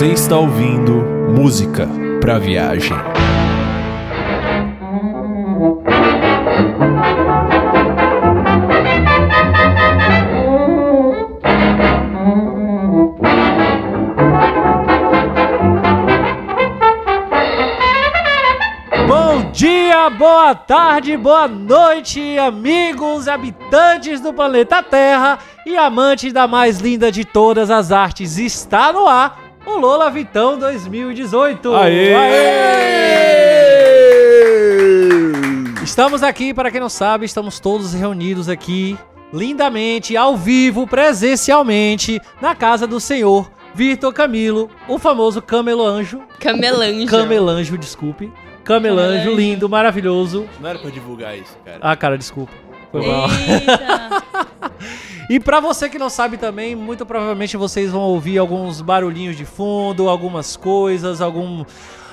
Você está ouvindo música pra viagem. Bom dia, boa tarde, boa noite, amigos habitantes do planeta Terra e amantes da mais linda de todas as artes. Está no ar o Lola Vitão 2018. Aê! Estamos aqui, para quem não sabe, estamos todos reunidos aqui lindamente, ao vivo, presencialmente, na casa do senhor Vitor Camilo, o famoso Camelo Anjo. Camelanjo. Camelanjo, desculpe. Camelanjo, Camelanjo. lindo, maravilhoso. Não era pra divulgar isso, cara. Ah, cara, desculpa. Foi mal. Eita. E pra você que não sabe também, muito provavelmente vocês vão ouvir alguns barulhinhos de fundo, algumas coisas, algum,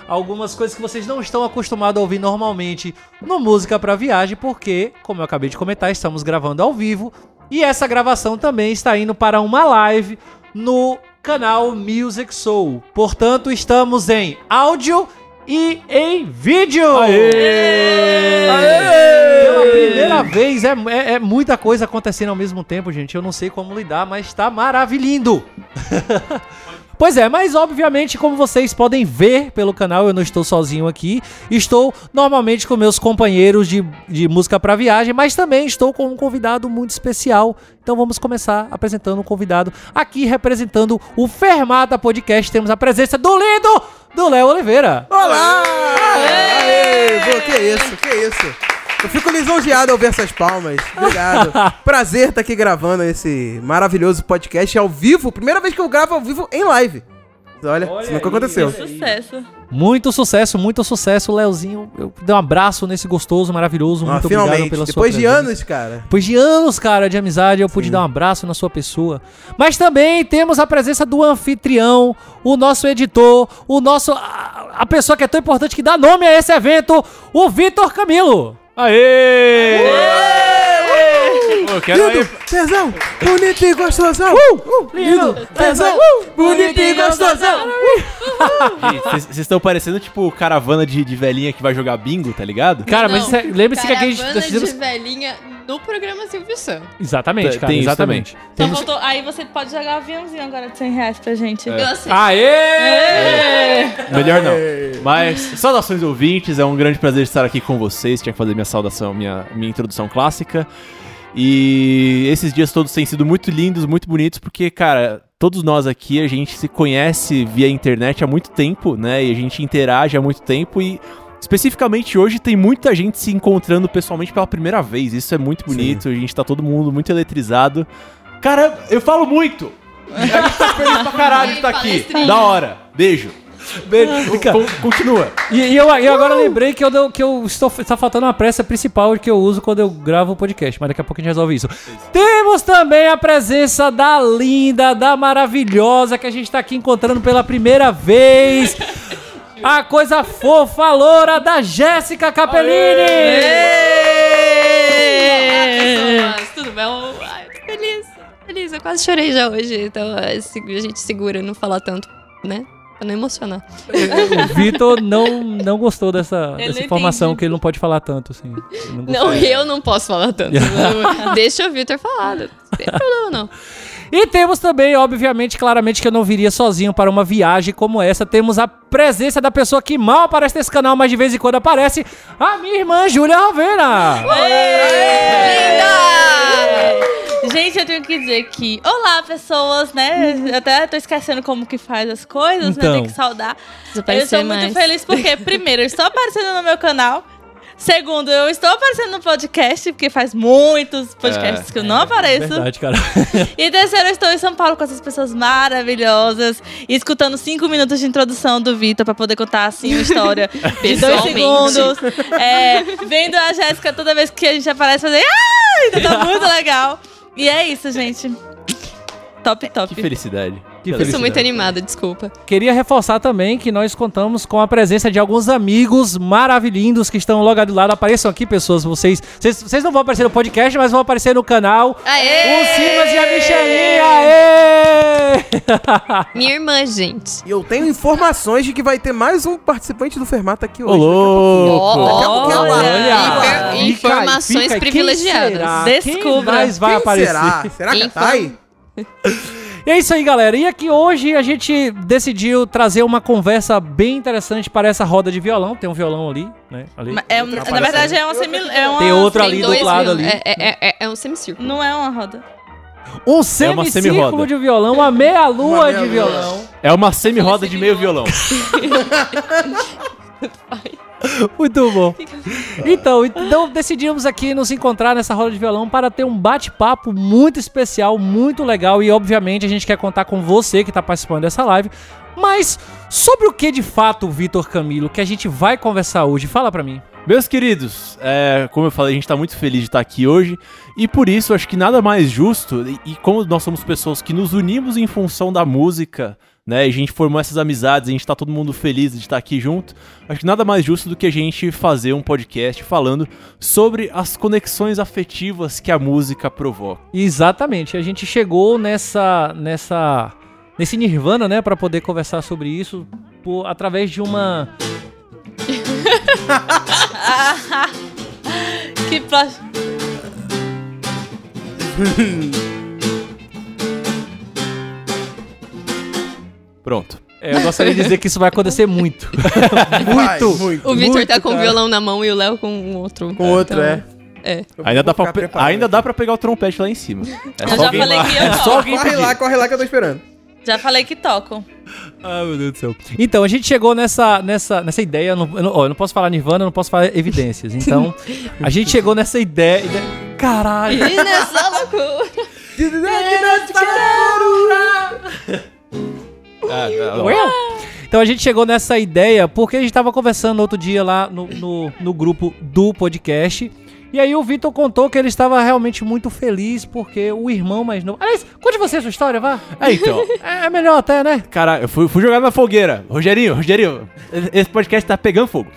algumas coisas que vocês não estão acostumados a ouvir normalmente no Música pra Viagem, porque, como eu acabei de comentar, estamos gravando ao vivo e essa gravação também está indo para uma live no canal Music Soul. Portanto, estamos em áudio e em vídeo. Pela primeira vez, é, é, é muita coisa acontecendo ao mesmo tempo, gente. Eu não sei como lidar, mas tá maravilhindo. Pois é, mas obviamente, como vocês podem ver pelo canal, eu não estou sozinho aqui. Estou normalmente com meus companheiros de, de música pra viagem, mas também estou com um convidado muito especial. Então vamos começar apresentando um convidado. Aqui representando o Fermata Podcast, temos a presença do lindo do Léo Oliveira. Olá! Aê! Pô, que isso, que isso. Eu fico lisonjeado ao ver essas palmas. Obrigado. Prazer estar aqui gravando esse maravilhoso podcast ao vivo. Primeira vez que eu gravo ao vivo em live. Olha, Olha isso nunca aí. aconteceu. Sucesso. Muito sucesso, muito sucesso, Léozinho. Eu dei um abraço nesse gostoso, maravilhoso. Ah, Muito obrigado finalmente, pela depois sua de presença. anos, cara. Depois de anos, cara, de amizade, eu pude Sim. dar um abraço na sua pessoa. Mas também temos a presença do anfitrião, o nosso editor, o nosso. A, a pessoa que é tão importante que dá nome a esse evento, o Vitor Camilo. Aê! Pô, eu quero aí. Lindo, tesão, bonito e gostosão. Uh, lindo, tesão, bonito e gostosão. Gente, Vocês estão parecendo tipo caravana de, de velhinha que vai jogar bingo, tá ligado? Cara, mas é- lembre-se que aqui a gente. Caravana fizemos- de velhinha no programa Silvio Santos. Exatamente, Tem- cara, tem isso exatamente. Então Temos- voltou. Aí você pode jogar um aviãozinho agora de 100 reais pra gente. Eu sei. Aê! Melhor não. Mas, saudações ouvintes, é um grande prazer estar aqui com vocês. Tinha que fazer minha saudação, minha, minha introdução clássica. E esses dias todos têm sido muito lindos, muito bonitos, porque, cara, todos nós aqui, a gente se conhece via internet há muito tempo, né? E a gente interage há muito tempo e. Especificamente hoje tem muita gente se encontrando pessoalmente pela primeira vez. Isso é muito bonito, a gente tá todo mundo muito eletrizado. Cara, eu falo muito! A gente tá feliz pra caralho de estar aqui. Palestrinha. Da hora. Beijo. Beijo. Con- Continua. E, e eu, e agora lembrei que eu, que eu estou está faltando uma pressa principal que eu uso quando eu gravo o podcast, mas daqui a pouco a gente resolve isso. Temos também a presença da linda, da maravilhosa que a gente está aqui encontrando pela primeira vez. A coisa fofa, loura da Jéssica Capellini! Olá, pessoas, tudo bem? Ai, tô feliz, tô feliz. Eu quase chorei já hoje, então é, a gente segura não falar tanto, né? Pra não emocionar. O Vitor não, não gostou dessa, Eu dessa informação entendi. que ele não pode falar tanto, assim. Não. Não, eu não posso falar tanto. Deixa o Victor falar, não tem problema não. E temos também, obviamente, claramente que eu não viria sozinho para uma viagem como essa. Temos a presença da pessoa que mal aparece nesse canal, mas de vez em quando aparece, a minha irmã Júlia Rovera. Linda! Gente, eu tenho que dizer que. Olá, pessoas, né? Eu até tô esquecendo como que faz as coisas, Então. né? Tem que saudar. Precisa Eu estou muito mais. feliz porque, primeiro, eu estou aparecendo no meu canal. Segundo, eu estou aparecendo no podcast, porque faz muitos podcasts que eu não apareço. Verdade, cara. E terceiro, eu estou em São Paulo com essas pessoas maravilhosas escutando cinco minutos de introdução do Vitor pra poder contar assim uma história de dois segundos. É, vendo a Jéssica toda vez que a gente aparece fazer. Ah! Então tá muito legal. E é isso, gente. Top, top. Que felicidade. Que Eu sou muito animada, desculpa. Queria reforçar também que nós contamos com a presença de alguns amigos maravilhindos que estão logo do lado. Apareçam aqui, pessoas. Vocês, vocês, vocês não vão aparecer no podcast, mas vão aparecer no canal. Aê! O Simas e a Michelinha! Aê! Minha irmã, gente. E eu tenho informações de que vai ter mais um participante do Fermata aqui Ô, hoje. louco! Daqui a pouquinho eu Olha! Infer- Fica aí, informações fica aí. Quem privilegiadas. será? Descubra. Quem mais vai Quem aparecer? será? Será que é Info- Thay? E é isso aí, galera. E aqui hoje a gente decidiu trazer uma conversa bem interessante para essa roda de violão. Tem um violão ali, né? Ali. É um- na verdade, é uma semi. É uma, Tem outro Tem ali do outro lado ali. É, é, é, é um semicírculo. Não é uma roda. Um uma semicírculo de violão, uma meia-lua Uma de violão. É uma semi-roda de meio violão. Muito bom. Então, então decidimos aqui nos encontrar nessa roda de violão para ter um bate-papo muito especial, muito legal e obviamente a gente quer contar com você que está participando dessa live. Mas sobre o que de fato, Vitor Camilo, que a gente vai conversar hoje? Fala pra mim. Meus queridos, é, como eu falei, a gente tá muito feliz de estar aqui hoje e por isso acho que nada mais justo, e, e como nós somos pessoas que nos unimos em função da música, né, e a gente formou essas amizades, a gente tá todo mundo feliz de estar aqui junto, acho que nada mais justo do que a gente fazer um podcast falando sobre as conexões afetivas que a música provoca. Exatamente, a gente chegou nessa nessa nesse nirvana, né, Pra poder conversar sobre isso por, através de uma Que plot. Pronto. é, eu gostaria de dizer que isso vai acontecer muito. Vai, muito. muito. O Muito, tá com o violão na mão e o Léo com o outro. Com outro, Então, é. É. Ainda dá, pra, preparado ainda dá pra pegar o trompete lá em cima. É Eu só já falei que eu é só toco. alguém Corre pedir. lá, corre lá que eu tô esperando. Já falei que toco. Ai, meu Deus do céu. Então, a gente chegou nessa, nessa, nessa ideia. Eu não, eu, não, eu não posso falar Nirvana, eu não posso falar evidências. Então, a gente chegou nessa ideia. ideia- Caralho! E nessa loucura. Ah. Então a gente chegou nessa ideia porque a gente tava conversando outro dia lá no, no, no grupo do podcast. E aí o Vitor contou que ele estava realmente muito feliz porque o irmão mais novo. Aliás, conte você a sua história, vá. É, então. É, é melhor até, né? Cara, eu fui, fui jogar na fogueira. Rogerinho, Rogerinho, esse podcast tá pegando fogo.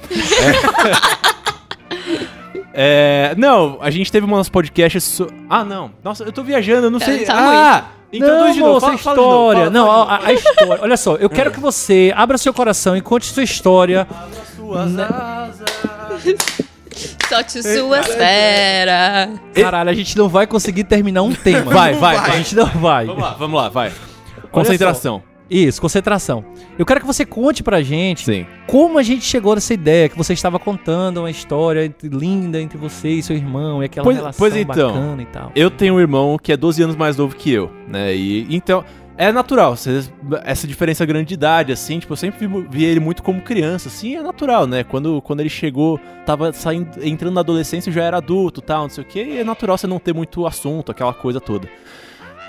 É, não, a gente teve umas podcasts. so- Ah, não. Nossa, eu tô viajando, eu não sei. tá ah, introduz não, de novo. moça, Fala, a fala de novo, história. fala- não, fala a, a história. Olha só, eu quero que você abra seu coração e conte sua história. novo. Suas asas. Solte suas feras. Caralho, a gente não vai conseguir terminar um tema. Vai, vai, A vai. gente não vai. Vamos lá, vamos lá, vai. Concentração. Isso, concentração. Eu quero que você conte pra gente Sim. como a gente chegou nessa ideia, que você estava contando uma história linda entre você e seu irmão, e aquela Pois- relação pois então. bacana e tal. Eu tenho um irmão que é 12 anos mais novo que eu, né? E então é natural, essa diferença grande de idade, assim, tipo, eu sempre vi, vi ele muito como criança, assim, é natural, né? Quando, quando ele chegou, tava saindo, entrando na adolescência, já era adulto, tal, não sei o quê, e é natural você não ter muito assunto, aquela coisa toda.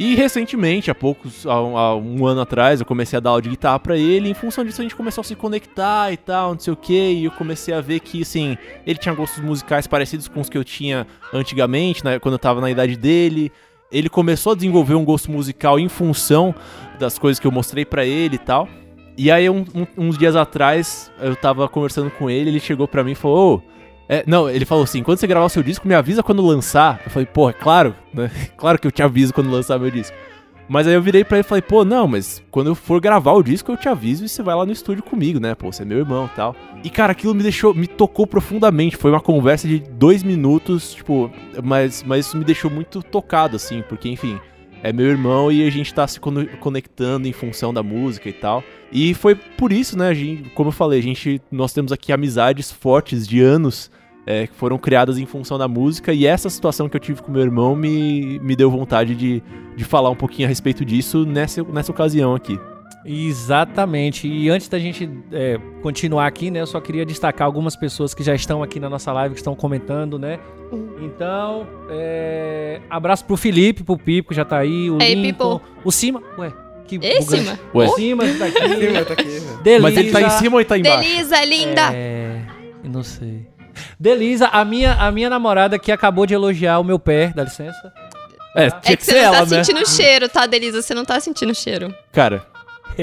E recentemente, há poucos, há um, há um ano atrás, eu comecei a dar aula de guitarra pra ele, e em função disso a gente começou a se conectar e tal, não sei o que, e eu comecei a ver que, assim, ele tinha gostos musicais parecidos com os que eu tinha antigamente, né, quando eu tava na idade dele. Ele começou a desenvolver um gosto musical em função das coisas que eu mostrei pra ele e tal. E aí, um- um- uns dias atrás, eu tava conversando com ele, ele chegou pra mim e falou: Ô, é, não, ele falou assim: quando você gravar o seu disco, me avisa quando lançar. Eu falei: pô, é claro, né? Claro que eu te aviso quando lançar meu disco. Mas aí eu virei pra ele e falei: pô, não, mas quando eu for gravar o disco, eu te aviso e você vai lá no estúdio comigo, né? Pô, você é meu irmão e tal. E cara, aquilo me deixou, me tocou profundamente. Foi uma conversa de dois minutos, tipo, mas, mas isso me deixou muito tocado, assim, porque enfim. É meu irmão e a gente tá se conectando em função da música e tal. E foi por isso, né, gente, como eu falei, a gente, nós temos aqui amizades fortes de anos é, que foram criadas em função da música. E essa situação que eu tive com meu irmão me, me deu vontade de, de falar um pouquinho a respeito disso nessa, nessa ocasião aqui. Exatamente. E antes da gente é, continuar aqui, né, eu só queria destacar algumas pessoas que já estão aqui na nossa live, que estão comentando, né? Então, é, abraço pro Felipe, pro Pipo, que já tá aí, o Ei, Lincoln, Pipo. o Cima, ué, que Ei. Cima. Ué. O Cima tá aqui. Tá aqui. Delisa, Mas ele tá em cima ou ele tá embaixo? Delisa, linda! É, eu não sei. Delisa, a minha, a minha namorada que acabou de elogiar o meu pé, dá licença. É, É tinha que que você ser não ela, tá né? sentindo o cheiro, tá, Delisa? Você não tá sentindo o cheiro. Cara,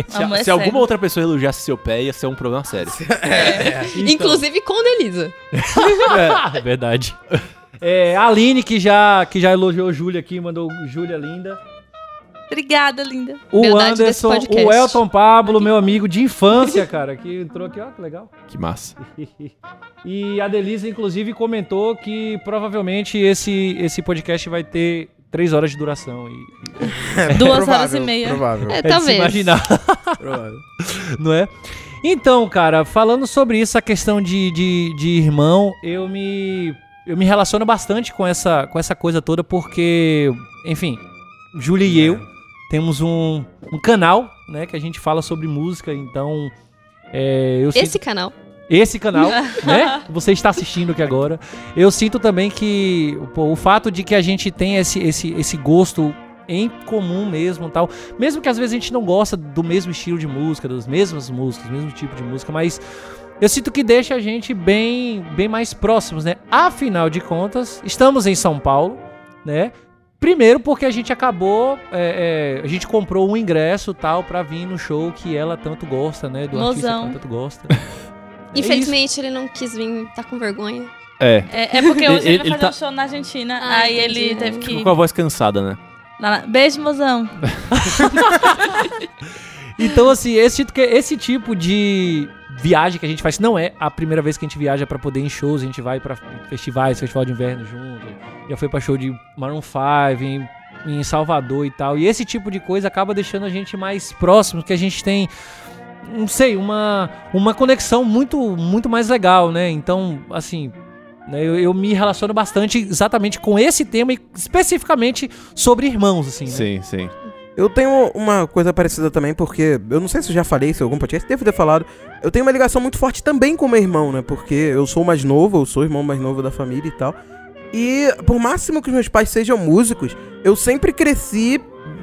se, Amor, é se sério. alguma outra pessoa elogiasse seu pé, ia ser um problema sério. Então. Inclusive com Delisa. É verdade. É, a Aline, que já, que já elogiou Júlia aqui, mandou Júlia linda. Obrigada, linda. O Verdade Anderson, o Elton Pablo, meu amigo de infância, cara, que entrou aqui, ó, que legal. Que massa. E a Delisa, inclusive, comentou que provavelmente esse, esse podcast vai ter três horas de duração. E, Duas Provável, horas e meia. Provável. É, é de se talvez. imaginar, provável. não é? Então, cara, falando sobre isso, a questão de, de, de irmão, eu me, eu me relaciono bastante com essa, com essa coisa toda, porque, enfim, Júlia e eu temos um, um canal, né, que a gente fala sobre música, então. É, eu sinto- Esse canal. esse canal, né? Você está assistindo aqui agora. Eu sinto também que pô, o fato de que a gente tem esse, esse, esse gosto em comum mesmo, tal. Mesmo que às vezes a gente não gosta do mesmo estilo de música, das mesmas músicas, do mesmo tipo de música, mas eu sinto que deixa a gente bem, bem mais próximos, né? Afinal de contas, estamos em São Paulo, né? Primeiro porque a gente acabou, é, é, a gente comprou um ingresso tal pra vir no show que ela tanto gosta, né? Do artista que Mozão. ela tanto gosta. É Infelizmente ele não quis vir, tá com vergonha. É. É, é porque hoje Ele- ele, vai ele fazer tá- um show na Argentina. Ah, aí entendi. ele teve que. Ficou com a voz cansada, né? Beijo, mozão. Então, assim, esse, esse tipo de viagem que a gente faz não é a primeira vez que a gente viaja pra poder ir em shows, a gente vai pra festivais, festival de inverno junto, já foi pra show de Maroon 5 em, em Salvador e tal. E esse tipo de coisa acaba deixando a gente mais próximo, que a gente tem não sei, uma, uma conexão muito, muito mais legal, né? Então, assim, né, eu, eu me relaciono bastante exatamente com esse tema e especificamente sobre irmãos, assim, né? Sim, sim. Eu tenho uma coisa parecida também, porque eu não sei se eu já falei isso em algum podcast, devo ter falado. Eu tenho uma ligação muito forte também com meu irmão, né? Porque eu sou mais novo, eu sou o irmão mais novo da família e tal. E por máximo que os meus pais sejam músicos, eu sempre cresci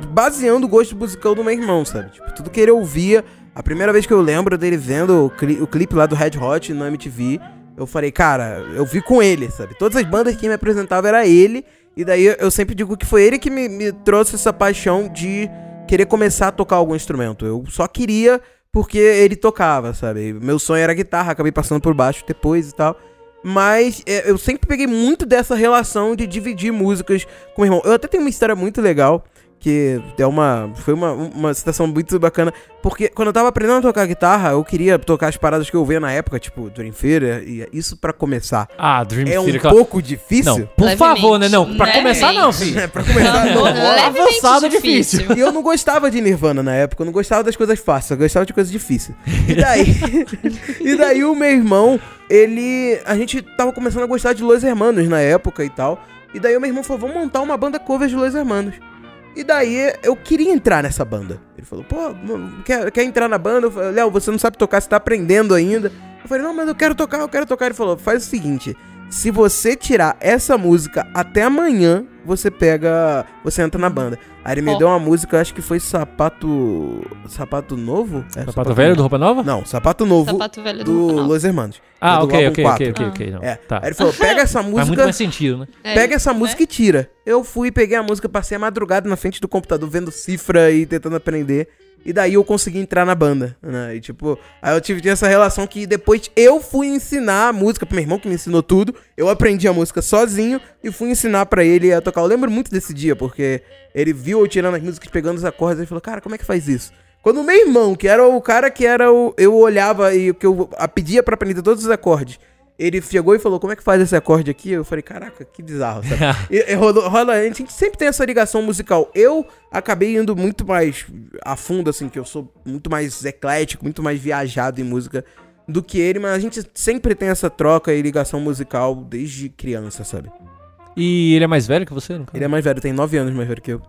baseando o gosto musical do meu irmão, sabe? Tipo, tudo que ele ouvia. A primeira vez que eu lembro dele vendo o, cli- o clipe lá do Red Hot na MTV, eu falei, cara, eu vi com ele, sabe? Todas as bandas que me apresentavam era ele. E daí eu sempre digo que foi ele que me, me trouxe essa paixão de querer começar a tocar algum instrumento. Eu só queria porque ele tocava, sabe? Meu sonho era guitarra, acabei passando por baixo depois e tal. Mas é, eu sempre peguei muito dessa relação de dividir músicas com o irmão. Eu até tenho uma história muito legal, que é uma. Foi uma, uma situação muito bacana. Porque quando eu tava aprendendo a tocar guitarra, eu queria tocar as paradas que eu ouvia na época, tipo Dream Theater, e isso pra começar. Ah, Dream É um Theater, claro. pouco difícil. Não, por Levemente. favor, né? Não, pra Levemente. começar não, filho. É, pra começar, não. Avançado difícil. E eu não gostava de Nirvana na época, eu não gostava das coisas fáceis, eu gostava de coisas difíceis. E daí, e daí o meu irmão, ele. A gente tava começando a gostar de Los Hermanos na época e tal. E daí o meu irmão falou: vamos montar uma banda cover de Los Hermanos. E daí eu queria entrar nessa banda. Ele falou: pô, quer, quer entrar na banda? Eu falei: Léo, você não sabe tocar, você tá aprendendo ainda. Eu falei: não, mas eu quero tocar, eu quero tocar. Ele falou: faz o seguinte. Se você tirar essa música até amanhã, você pega. Você entra na banda. Aí ele me Ó. deu uma música, acho que foi Sapato. Sapato Novo? É, Sapato velho do Roupa Nova? Não, Sapato Novo Sapato velho do do. Los Hermanos. Ah, É do ok, ok, quatro. ok, ok. É. Tá. Aí ele falou: pega essa Faz muito música. mais sentido, né? É. Pega essa música e tira. Eu fui, peguei a música, passei a madrugada na frente do computador vendo cifra e tentando aprender. E daí eu consegui entrar na banda, né? E tipo, aí eu tive essa relação que depois eu fui ensinar a música pro meu irmão, que me ensinou tudo. Eu aprendi a música sozinho e fui ensinar pra ele a tocar. Eu lembro muito desse dia, porque ele viu eu tirando as músicas, pegando os acordes e falou, cara, como é que faz isso? Quando o meu irmão, que era o cara que era o. Eu olhava e que eu pedia pra aprender todos os acordes. Ele chegou e falou, como é que faz esse acorde aqui? Eu falei, caraca, que bizarro, sabe? E, e rola, rola- a gente sempre tem essa ligação musical. Eu acabei indo muito mais a fundo, assim, que eu sou muito mais eclético, muito mais viajado em música do que ele, mas a gente sempre tem essa troca e ligação musical desde criança, sabe? E ele é mais velho que você? Ele é mais velho, tem 9 anos mais velho que eu.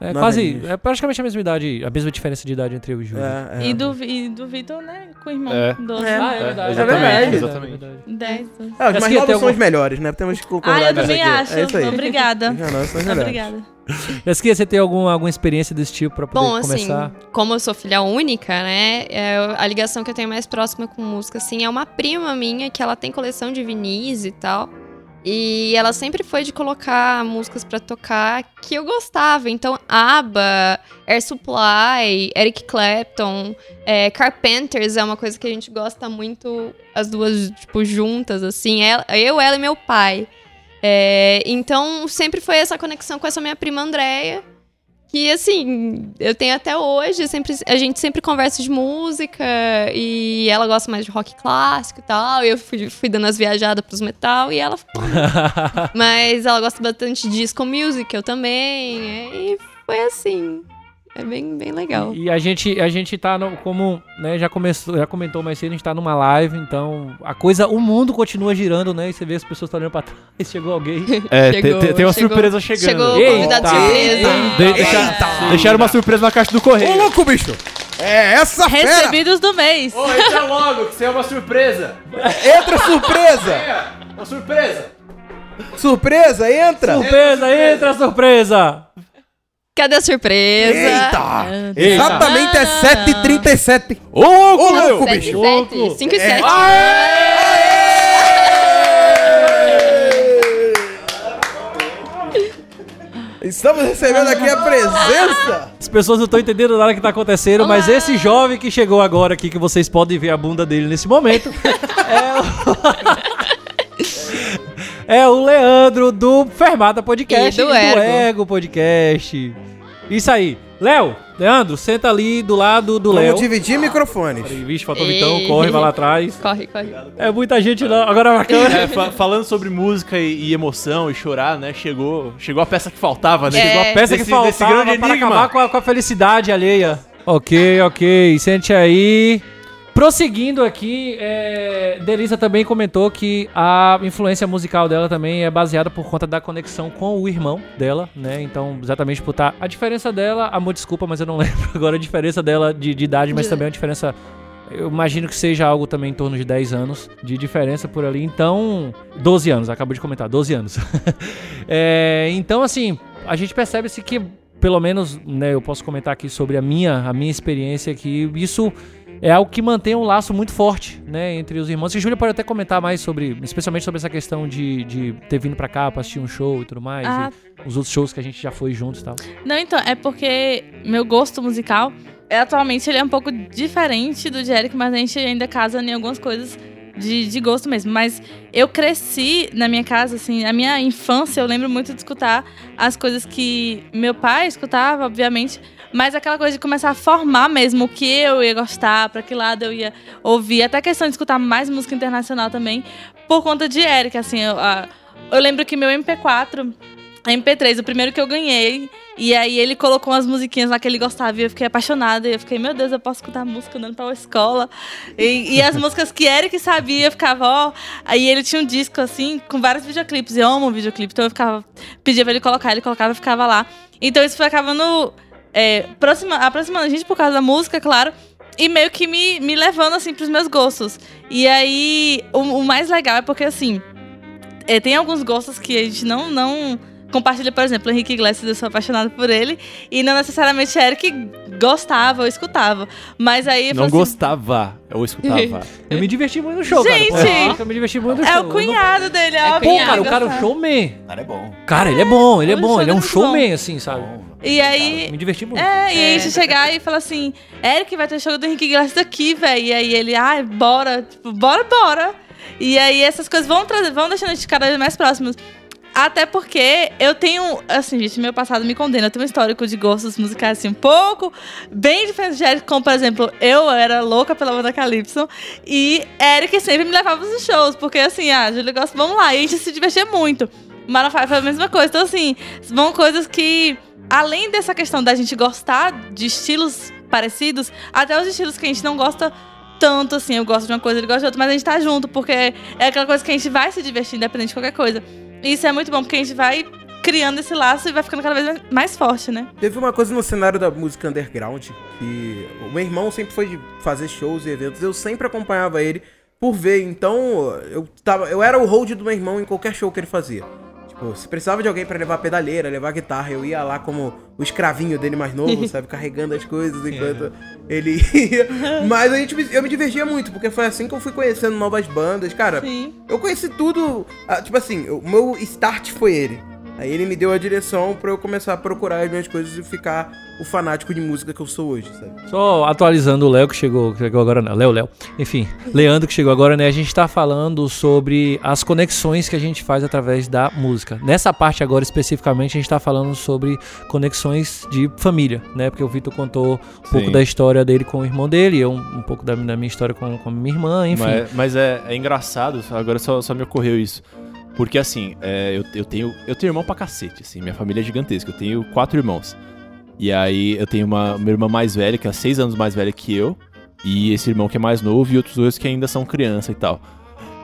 É Nove quase. aninhos. É praticamente a mesma idade, a mesma diferença de idade entre eu e o Júlio. É, é. E do, e do Vitor, né? Com o irmão. É. 12. É. Ah, É, verdade. exatamente, verdade, exatamente. verdade. 10. É, os Mas mais que novos são algum- os melhores, né? Temos que concordar Ah, eu também acho. É isso aí. Obrigada. Os novos são os. Obrigada. Mas que você tem algum, alguma experiência desse tipo pra poder Bom, assim, começar? como eu sou filha única, né? é, a ligação que eu tenho mais próxima com música, assim, é uma prima minha que ela tem coleção de vinis e tal. E ela sempre foi de colocar músicas pra tocar que eu gostava. Então, ABBA, Air Supply, Eric Clapton, é, Carpenters é uma coisa que a gente gosta muito, as duas, tipo, juntas, assim. Ela- eu, ela e meu pai. É, então, sempre foi essa conexão com essa minha prima Andréia. Que, assim, eu tenho até hoje. Sempre, a gente sempre conversa de música. E ela gosta mais de rock clássico e tal. E eu fui, fui dando as viajadas pros metal. E ela... Mas ela gosta bastante de disco music, eu também. E foi assim. É bem, bem legal. E a gente, a gente tá no, como, né, já começou, já comentou mais cedo, a gente tá numa live, então a coisa, o mundo continua girando, né? E você vê as pessoas tá olhando pra trás, chegou alguém. É, Chegou, tem, tem- uma chegou. surpresa chegando. Chegou Eita, convidado surpresa. De- deixa- deixaram uma surpresa na caixa do Ô, correio. louco, bicho! É essa fera! Recebidos do mês. Ô, entra logo, que isso é uma surpresa. Entra surpresa! Uma surpresa. Surpresa, entra! Surpresa, entra surpresa! Cadê a surpresa? Eita! Eita. Exatamente é 7h37. Ô, louco, louco, Sete, bicho! sete, cinco e É. sete. Estamos recebendo aqui a presença! As pessoas não estão entendendo nada que tá acontecendo, mas esse jovem que chegou agora aqui, que vocês podem ver a bunda dele nesse momento, é o... é o Leandro do Fermata Podcast E do Ergo. Podcast. Isso aí. Léo, Leandro, senta ali do lado do Léo. Vamos dividir microfones. Peraí, Vixe, faltou Vitão, corre, vai lá atrás. Corre, corre. É muita gente não. Agora a câmera. É, fa- falando sobre música e, e emoção e chorar, né? Chegou, chegou a peça que faltava, né? É. Chegou a Peça que desse, faltava desse grande para enigma. acabar com a, com a felicidade alheia. Ok, ok. Sente aí. Prosseguindo aqui, é, Delisa também comentou que a influência musical dela também é baseada por conta da conexão com o irmão dela, né? Então, exatamente por estar. A diferença dela, amor, desculpa, mas eu não lembro agora a diferença dela de, de idade, mas também a diferença. Eu imagino que seja algo também em torno de 10 anos de diferença por ali. Então, 12 anos, acabou de comentar, 12 anos. É, então, assim, a gente percebe-se que, pelo menos, né, eu posso comentar aqui sobre a minha, a minha experiência, que isso é algo que mantém um laço muito forte, né, entre os irmãos. E Júlia pode até comentar mais sobre, especialmente sobre essa questão de, de ter vindo pra cá pra assistir um show e tudo mais, Ah. e os outros shows que a gente já foi juntos e tal. Não, então, é porque meu gosto musical, é, atualmente, ele é um pouco diferente do de Eric, mas a gente ainda casa em algumas coisas de, de gosto mesmo. Mas eu cresci na minha casa, assim, na minha infância, eu lembro muito de escutar as coisas que meu pai escutava, obviamente, mas aquela coisa de começar a formar mesmo o que eu ia gostar, pra que lado eu ia ouvir, até a questão de escutar mais música internacional também, por conta de Eric, assim, eu, eu lembro que meu MP4 a MP3, o primeiro que eu ganhei. E aí ele colocou umas musiquinhas lá que ele gostava e eu fiquei apaixonada. E eu fiquei, meu Deus, eu posso escutar música andando pra escola. E, e as músicas que Eric sabia, eu ficava, ó. Aí ele tinha um disco assim, com vários videoclipes. Eu amo videoclipe, então eu ficava, pedia pra ele colocar, ele colocava e ficava lá. Então isso foi acabando é, aproxima, aproximando a gente por causa da música, claro. E meio que me, me levando, assim, pros meus gostos. E aí, o, o mais legal é porque, assim, é, tem alguns gostos que a gente não, não compartilha, por exemplo, Henrique Iglesias, eu sou apaixonada por ele, e não necessariamente Eric gostava ou escutava. Mas aí eu Não assim, gostava, eu escutava. Eu me diverti muito no show, Gente! cara. Eu me diverti muito no show. É o não- cunhado dele, é, É óbvio. Pô, cara, o cara é um showman. Cara, é bom. Cara, ele é bom, ele é O bom, ele é um é showman, assim, sabe? Bom. E aí, Me diverti muito. É, e aí a gente chegar e falar assim, Eric, vai ter show do Henrique Iglesias aqui, velho. E aí ele, ai, bora, tipo, bora, bora. E aí essas coisas vão trazer, vão deixando a gente cada vez mais próximos. Até porque eu tenho, assim, gente, meu passado me condena. Eu tenho um histórico de gostos musicais, assim, um pouco bem diferente de Eric. Como, por exemplo, eu era louca pela banda Calypso. E Eric sempre me levava nos shows. Porque, assim, ah, Júlia gosta, vamos lá. E a gente se divertia muito. Maroon foi a mesma coisa. Então, assim, vão coisas que além dessa questão da gente gostar de estilos parecidos, até os estilos que a gente não gosta tanto, assim, eu gosto de uma coisa, ele gosta de outra, mas a gente tá junto, porque é aquela coisa que a gente vai se divertir, independente de qualquer coisa. E isso é muito bom, porque a gente vai criando esse laço e vai ficando cada vez mais forte, né? Teve uma coisa no cenário da música underground que o meu irmão sempre foi de fazer shows e eventos, eu sempre acompanhava ele por ver, então eu tava, eu era o hold do meu irmão em qualquer show que ele fazia. Tipo, se precisava de alguém pra levar pedaleira, levar guitarra, eu ia lá como o escravinho dele mais novo, sabe? Carregando as coisas enquanto ele ia. Mas a gente, eu me divertia muito, porque foi assim que eu fui conhecendo novas bandas. Cara, Sim. eu conheci tudo. ah, Tipo assim, o meu start foi ele. Aí ele me deu a direção pra eu começar a procurar as minhas coisas e ficar o fanático de música que eu sou hoje, sabe? Só atualizando o Léo que chegou, que chegou agora, não. Léo, Léo. Enfim, Leandro que chegou agora, né? A gente tá falando sobre as conexões que a gente faz através da música. Nessa parte agora especificamente, a gente tá falando sobre conexões de família, né? Porque o Vitor contou um pouco Sim. da história dele com o irmão dele, eu um, pouco da, da minha história com, com a minha irmã, enfim. Mas, mas é, é engraçado, agora só, só me ocorreu isso. Porque assim, é, eu, eu tenho. Eu tenho irmão pra cacete, assim, minha família é gigantesca, eu tenho quatro irmãos. E aí eu tenho uma, uma irmã mais velha, que é seis anos mais velha que eu, e esse irmão que é mais novo, e outros dois que ainda são criança e tal.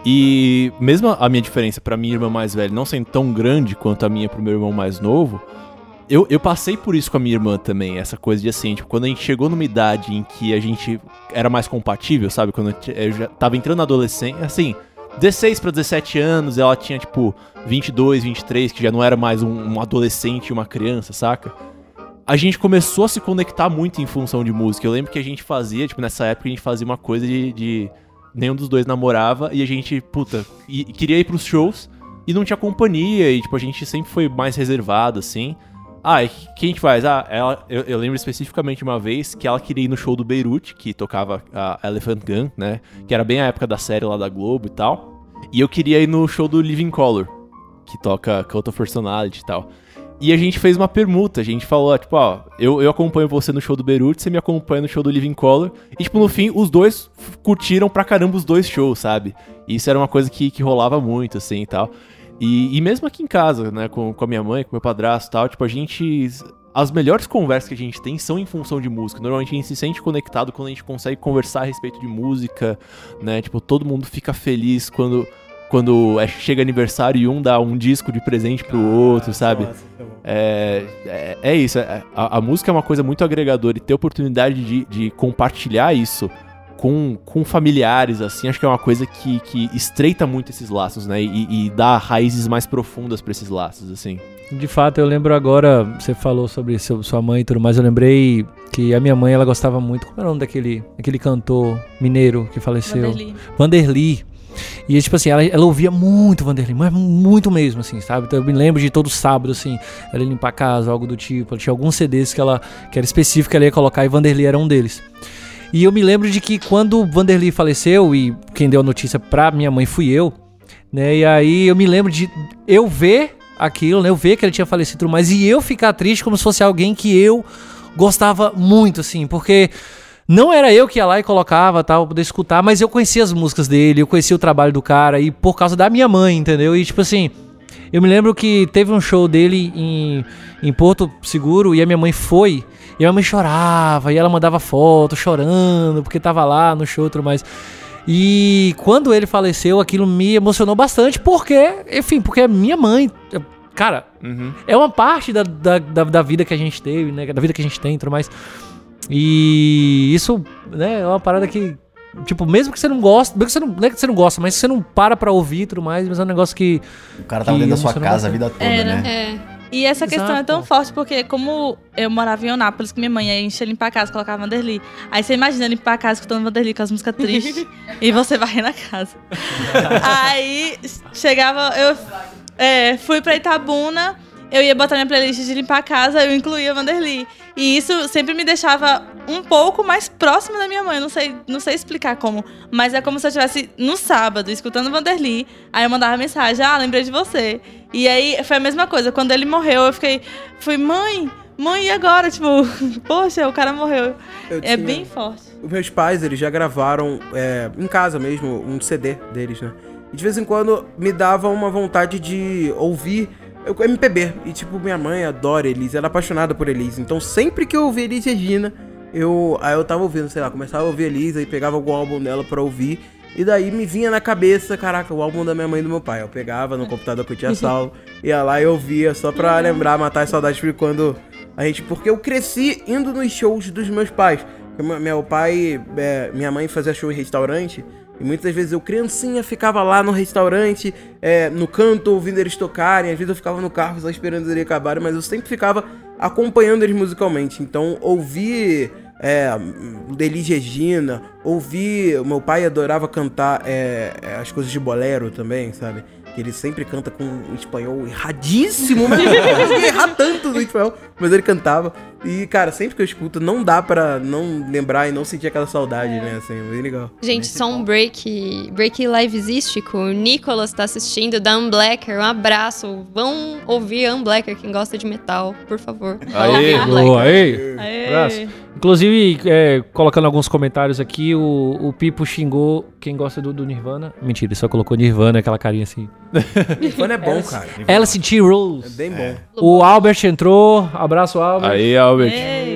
E mesmo a minha diferença pra minha irmã mais velha não sendo tão grande quanto a minha pro meu irmão mais novo, eu, eu passei por isso com a minha irmã também, essa coisa de assim, tipo, quando a gente chegou numa idade em que a gente era mais compatível, sabe? Quando eu eu já tava entrando na adolescência, assim, 16 pra 17 anos, ela tinha, tipo, 22, 23, que já não era mais um, um adolescente e uma criança, saca? A gente começou a se conectar muito em função de música. Eu lembro que a gente fazia, tipo, nessa época a gente fazia uma coisa de. de nenhum dos dois namorava e a gente, puta, queria ir pros shows e não tinha companhia e, tipo, a gente sempre foi mais reservado, assim. Ah, e o que a gente faz? Ah, ela, eu, eu lembro especificamente uma vez que ela queria ir no show do Beirute, que tocava a Elephant Gun, né? Que era bem a época da série lá da Globo e tal. E eu queria ir no show do Living Color, que toca Cult of Personality e tal. E a gente fez uma permuta, a gente falou, tipo, ó, eu, eu acompanho você no show do Beirute, você me acompanha no show do Living Color. E, tipo, no fim, os dois curtiram pra caramba os dois shows, sabe? E isso era uma coisa que, que rolava muito, assim, e tal. E, e mesmo aqui em casa, né, com, com a minha mãe, com meu padrasto e tal, tipo, a gente... As melhores conversas que a gente tem são em função de música. Normalmente a gente se sente conectado quando a gente consegue conversar a respeito de música, né? Tipo, todo mundo fica feliz quando, quando é- chega aniversário e um dá um disco de presente pro outro, sabe? Nossa, tá. É, é, é isso. é- a, a música é uma coisa muito agregadora e ter oportunidade de, de compartilhar isso com, com familiares, assim, acho que é uma coisa que, que estreita muito esses laços, né? E, e dá raízes mais profundas pra esses laços, assim. De fato, eu lembro agora, você falou sobre seu- sua mãe e tudo mais, eu lembrei que a minha mãe, ela gostava muito, como era o nome daquele, daquele cantor mineiro que faleceu? Vanderly. Vanderly. E, tipo assim, ela, ela ouvia muito Vanderly, mas muito mesmo, assim, sabe? Então eu me lembro de todo sábado, assim, ela ia limpar a casa, algo do tipo. Ela tinha alguns CDs que ela, que era específico que ela ia colocar e Vanderly era um deles. E eu me lembro de que quando Vanderly faleceu, e quem deu a notícia pra minha mãe fui eu, né? E aí eu me lembro de eu ver aquilo, né? Eu ver que ele tinha falecido mais, e eu ficar triste como se fosse alguém que eu gostava muito, assim, porque não era eu que ia lá e colocava, tal, poder escutar, mas eu conhecia as músicas dele, eu conhecia o trabalho do cara, e por causa da minha mãe, entendeu? E tipo assim, eu me lembro que teve um show dele em, em Porto Seguro e a minha mãe foi. E a minha mãe chorava, e ela mandava foto chorando, porque tava lá no show e tudo mais. E quando ele faleceu, aquilo me emocionou bastante, porque, enfim, porque é minha mãe. Cara, Uhum. é uma parte da, da, da, da vida que a gente teve, né? Da vida que a gente tem e tudo mais. E isso, né, é uma parada que. Tipo, mesmo que você não gosta, mesmo que você não, não é que você não gosta, mas você não para pra ouvir e tudo mais, mas é um negócio que. O cara tava Que dentro da sua casa a vida toda, Era. né? É. E essa questão é Exato. tão forte porque, como eu morava em Eunápolis, que minha mãe ia encher limpar a casa, colocava Vanderly. Aí você imagina limpar a casa escutando Vanderly com as músicas tristes e você varrendo a casa. Aí chegava, eu é, fui pra Itabuna, eu ia botar minha playlist de limpar a casa, eu incluía Vanderly. E isso sempre me deixava um pouco mais próximo da minha mãe. Eu Não sei, não sei explicar como. Mas é como se eu estivesse no sábado, escutando Vanderly. Aí eu mandava mensagem, ah, lembrei de você. E aí foi a mesma coisa. Quando ele morreu, eu fiquei. Fui, mãe, mãe, e agora? Tipo, poxa, o cara morreu. Eu É tinha- bem forte. Os meus pais, eles já gravaram é, em casa mesmo um CD deles, né? E de vez em quando me dava uma vontade de ouvir MPB. E tipo, minha mãe adora Elise, ela é apaixonada por Elise. Então sempre que eu ouvia Elise Regina, eu, aí eu tava ouvindo, sei lá, começava a ouvir Elise e pegava algum álbum dela pra ouvir. E daí me vinha na cabeça, caraca, o álbum da minha mãe e do meu pai. Eu pegava no computador que eu tinha salvo, ia lá e ouvia só pra lembrar, matar as saudades de quando a gente. Porque eu cresci indo nos shows dos meus pais. Porque meu- Meu pai, é, minha mãe fazia show em restaurante. E muitas vezes eu, criancinha, ficava lá no restaurante, é, no canto, ouvindo eles tocarem. Às vezes eu ficava no carro só esperando eles acabarem, mas eu sempre ficava acompanhando eles musicalmente. Então, ouvir é, Elis Regina, ouvir. Meu pai adorava cantar é, é, as coisas de bolero também, sabe? Que ele sempre canta com um espanhol erradíssimo, mas não errar tanto no espanhol, mas ele cantava. E, cara, sempre que eu escuto, não dá pra não lembrar e não sentir aquela saudade, né? Assim, é bem legal. Gente, só um break. Break liveístico. O Nicolas tá assistindo da Unblacker. Um abraço. Vão ouvir Unblacker, quem gosta de metal, por favor. Aê. Boa, aí. Aê. Abraço. Inclusive, é, colocando alguns comentários aqui, o, o Pipo xingou quem gosta do, do Nirvana. Mentira, ele só colocou Nirvana, aquela carinha assim. Nirvana é bom, cara. Alice T. É Rose. bem bom. O Albert entrou. Abraço, Albert. Aí, Albert. Ei.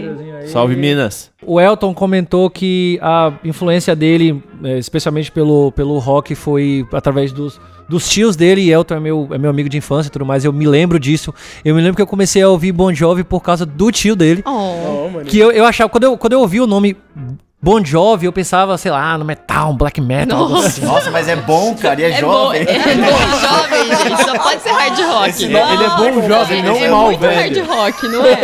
Salve, Minas. O Elton comentou que a influência dele, é, especialmente pelo, pelo rock, foi através dos, dos tios dele. E Elton é meu, é meu amigo de infância e tudo mais. Eu me lembro disso. Eu me lembro que eu comecei a ouvir Bon Jovi por causa do tio dele. Oh. Mano. Que eu, eu achava, quando eu, quando eu ouvi o nome Bon Jovi, eu pensava, sei lá, no metal, um black metal. algo assim. Nossa, mas é bom, cara, e é, É bom, jovem. é bom jovem, gente. Só pode ser hard rock. Esse não. Ele é bom jovem, não é mal muito velho. hard rock, não é?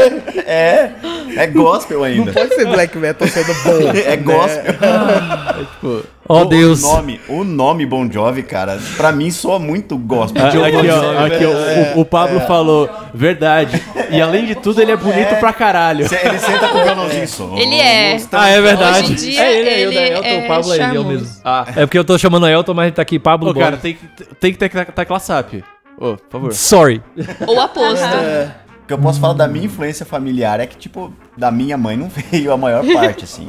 É, é gospel ainda. Pode ser black metal sendo bom. É gospel. Tipo, Oh, O- Deus. O nome, o nome Bon Jovi, cara, pra mim soa muito gospel. aqui, ó, Jovi, aqui, ó, é. o, o Pablo falou, verdade. E além de tudo, ele é bonito pra caralho. Ele senta com o violãozinho só. Ele é. Ah, é verdade. Hoje em dia, é ele, é ele ele, é Elton, é o Pablo é ele, eu mesmo. Ah, É porque eu tô chamando Elton, mas tá aqui Pablo Ô, cara, tem que, tem que ter tecla SAP. Ô, por favor. Sorry. Ou aposto. O que eu posso falar da minha influência familiar é que, tipo, da minha mãe não veio a maior parte, assim.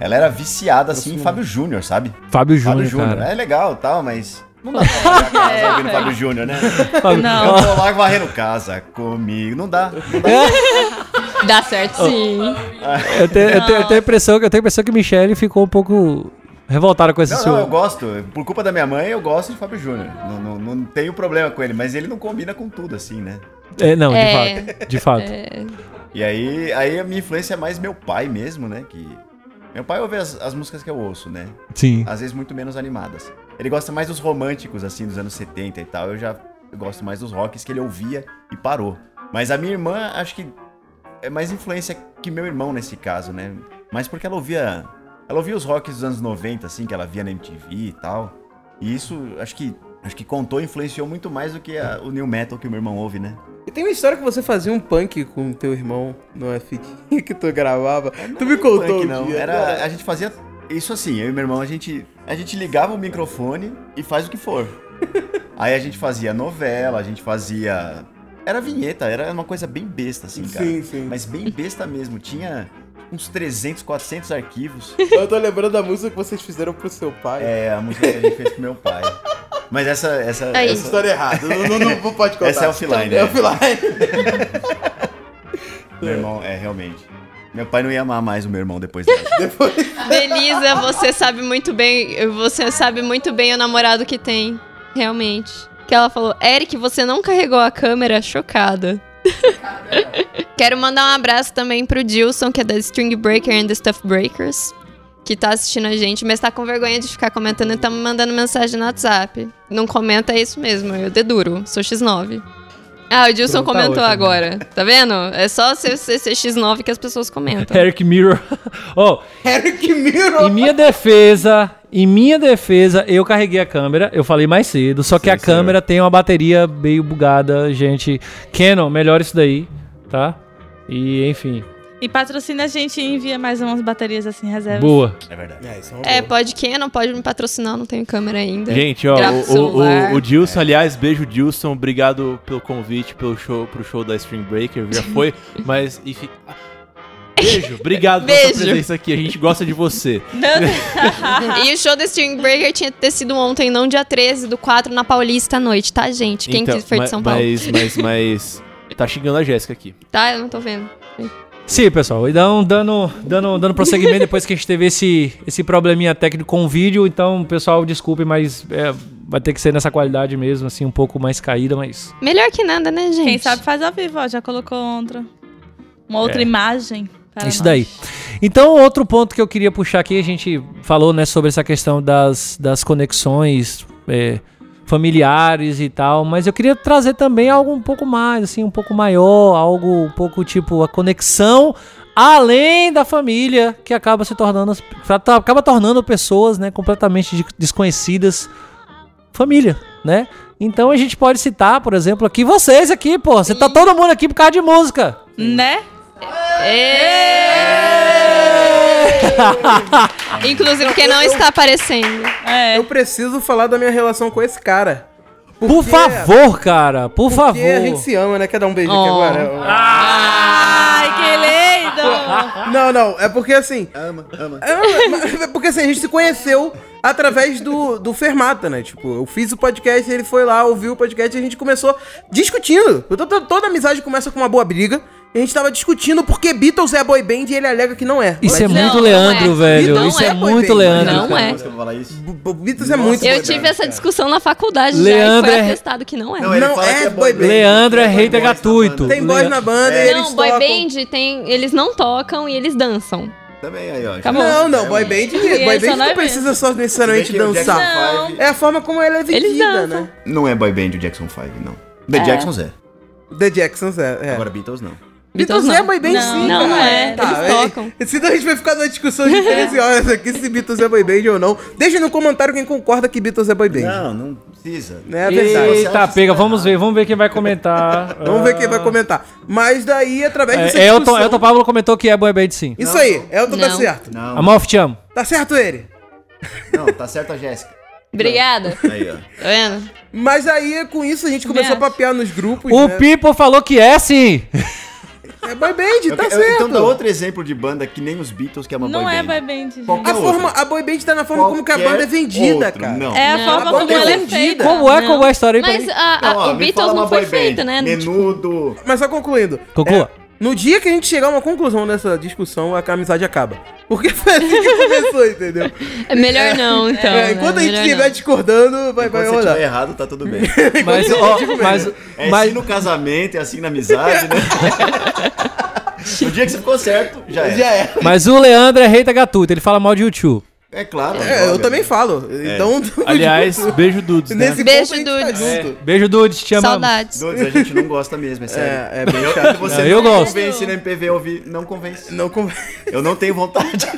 Ela era viciada, assim, em Fábio Júnior, sabe? Fábio Fábio Júnior, Júnior. cara. É legal e tal, mas... Não dá pra casa ouvindo Fábio Júnior, né? Fábio- Não. Eu tô lá varrendo casa comigo. Não dá. Dá certo sim. Eu tenho, eu, tenho, eu tenho a impressão, que- eu tenho a impressão que Michelle ficou um pouco revoltada com esse Não, seu... não, eu gosto. Por culpa da minha mãe, eu gosto de Fábio Júnior. Não, não, não tenho problema com ele, mas ele não combina com tudo, assim, né? É, não, de É. fato. De fato. E aí, aí a minha influência é mais meu pai mesmo, né? Que meu pai ouve as, as músicas que eu ouço, né? Sim. Às vezes muito menos animadas. Ele gosta mais dos românticos, assim, dos anos 70 e tal. Eu já eu gosto mais dos rocks que ele ouvia e parou. Mas a minha irmã, acho que é mais influência que meu irmão nesse caso, né? Mas porque ela ouvia. Ela ouvia os rocks dos anos 90, assim, que ela via na MTV e tal. E isso, acho que. Acho que contou e influenciou muito mais do que a- o new metal que o meu irmão ouve, né? E tem uma história que você fazia um punk com teu irmão numa fitinha que tu gravava. tu me contou Punk, não. dia. Era, a gente fazia isso assim, eu e meu irmão, a gente, a gente ligava o microfone e faz o que for. Aí a gente fazia novela, a gente fazia. Era vinheta, era uma coisa bem besta, assim, cara. Sim, sim. Mas bem besta mesmo. Tinha uns 300, 400 arquivos. Eu tô lembrando da música que vocês fizeram pro seu pai. É, a música que a gente fez pro meu pai. Mas essa. essa, Aí. essa História errada. Não, não, não pode contar. Essa é offline, É né? offline. meu irmão, é, realmente. Meu pai não ia amar mais o meu irmão depois dessa. Belisa, você sabe muito bem. Você sabe muito bem o namorado que tem. Realmente. Que ela falou, Eric, você não carregou a câmera? Chocada. Quero mandar um abraço também pro Dilson, que é da String Breaker and the Stuff Breakers. Que tá assistindo a gente, mas tá com vergonha de ficar comentando e tá me mandando mensagem no WhatsApp. Não comenta é isso mesmo, eu deduro, sou X9. Ah, o Dilson Pronto, tá comentou ótimo. agora, tá vendo? É só ser, ser, ser X9 que as pessoas comentam. Eric Mirror. oh, Eric Miro. em minha defesa, em minha defesa, eu carreguei a câmera, eu falei mais cedo, só que Sim, a câmera tem uma bateria meio bugada, gente. Canon, melhor isso daí, tá? E, enfim, E patrocina a gente e envia mais umas baterias assim, reservas. boa. É verdade. É, é É, pode que não pode me patrocinar, não tenho câmera ainda. Gente, ó, o, o, o, o Dilson, aliás, beijo Dilson, obrigado pelo convite pelo show, pro show da String Breaker, já foi, mas enfim. Beijo, obrigado pela sua Beijo. presença aqui, a gente gosta de você. E o show da String Breaker tinha que ter sido ontem, não dia 13 do 4 na Paulista à noite, tá, gente? Quem Então, que foi de São Paulo? Mas, mas, mas, tá xingando a Jéssica aqui. Tá, eu não tô vendo. Sim, pessoal. Então, dando, dando, dando prosseguimento depois que a gente teve esse, esse probleminha técnico com o vídeo. Então, pessoal, desculpe, mas é, vai ter que ser nessa qualidade mesmo, assim, um pouco mais caída, mas. Melhor que nada, né, gente? Quem sabe faz ao vivo, ó. Já colocou outra. Uma outra É. imagem. para Isso nós. daí. Então, outro ponto que eu queria puxar aqui, a gente falou, né, sobre essa questão das, das conexões é, familiares e tal, mas eu queria trazer também algo um pouco mais, assim, um pouco maior, algo um pouco tipo a conexão além da família, que acaba se tornando, as- acaba tornando pessoas, né, completamente de- desconhecidas família, né? Então a gente pode citar, por exemplo, aqui vocês aqui, pô, você tá todo mundo aqui por causa de música. Né? Inclusive, porque não está aparecendo. É. Eu preciso falar da minha relação com esse cara. Por Porque- favor, cara, por Porque favor. a gente se ama, né? Quer dar um beijo aqui Oh. agora? Ai, que lindo! Não, não, é porque assim. Ama, ama. É, é porque assim, a gente se conheceu através do, do Fermata, né? Tipo, eu fiz o podcast, ele foi lá, ouviu o podcast e a gente começou discutindo. Toda, toda amizade começa com uma boa briga. E a gente tava discutindo porque Beatles é boy band e ele alega que não é. Isso é muito não Leandro, é. velho. Não Isso é, é boy muito band. Leandro. Não cara. é. B- Beatles é muito Eu boy tive band, essa cara. discussão na faculdade Leandro já e é- foi atestado que não é. Não, Não é é boy boy band. Leandro é hater gratuito. Tem boys na banda e eles Não, boy band tem. Eles não tocam e eles dançam. Também aí, ó. Acabou. Não, não, boy band, boy só band não precisa só necessariamente dançar. Não. É a forma como ela é vendida, né? Não é boy band o Jackson 5, não. The É. Jacksons é. The Jacksons é. é. Agora Beatles não. Beatles Beatles é não. boy band Não, sim, não cara. é. Eles tocam. é, Senão a gente vai ficar numa discussão de 13 horas aqui se Beatles é boy band ou não. Deixa no comentário quem concorda que Beatles é boy band. Não, não precisa. É verdade. Eita, pega, vamos ver, vamos ver quem vai comentar. Vamos ver quem vai comentar. Mas daí, através dessa É, Elton, discussão... Elton Pablo comentou que é boy band sim. Isso aí, Elton tá Não. certo. Não, Amalfi, te amo. Tá certo ele. não, tá certo a Jéssica. Obrigada. Aí, ó. Tá vendo? Mas aí, com isso, a gente começou a papear nos grupos, O né? People falou que é sim. É boy band, tá certo. então dá outro exemplo de banda que nem os Beatles, que é uma Não boy é band. boy band, gente. Qualquer A, forma, a boy band tá na forma como que a Qualquer banda é vendida, outro, cara. Não. É a Não. forma A como é ela é vendida. feita. Como é, Não. como é a história aí pra Mas mim? a, a- Não, ó, o Beatles não uma foi band. né? Menudo. Mas só concluindo. Conclua. É, no dia que a gente chegar a uma conclusão dessa discussão, a amizade acaba. Porque foi assim que começou, entendeu? é melhor não, então. É, né? enquanto a gente estiver não. discordando, vai, vai rolar. estiver errado, tá tudo bem. Mas, ó, mas, É mas, assim no casamento, é assim na amizade, né? no dia que você ficou certo, já é. Já é. mas o Leandro é hater gratuito, ele fala mal de YouTube. É claro. É, eu também falo. Então, Aliás, beijo Dudes, né? nesse Beijo, ponto gente dudes. tá. Beijo, Dudes, te amamos. Saudades. Dudes, a gente não gosta mesmo, é sério. É, é bem chato. Você Não, não, eu gosto. convence na MPV ouvir, não convence. Não con- Eu não tenho vontade.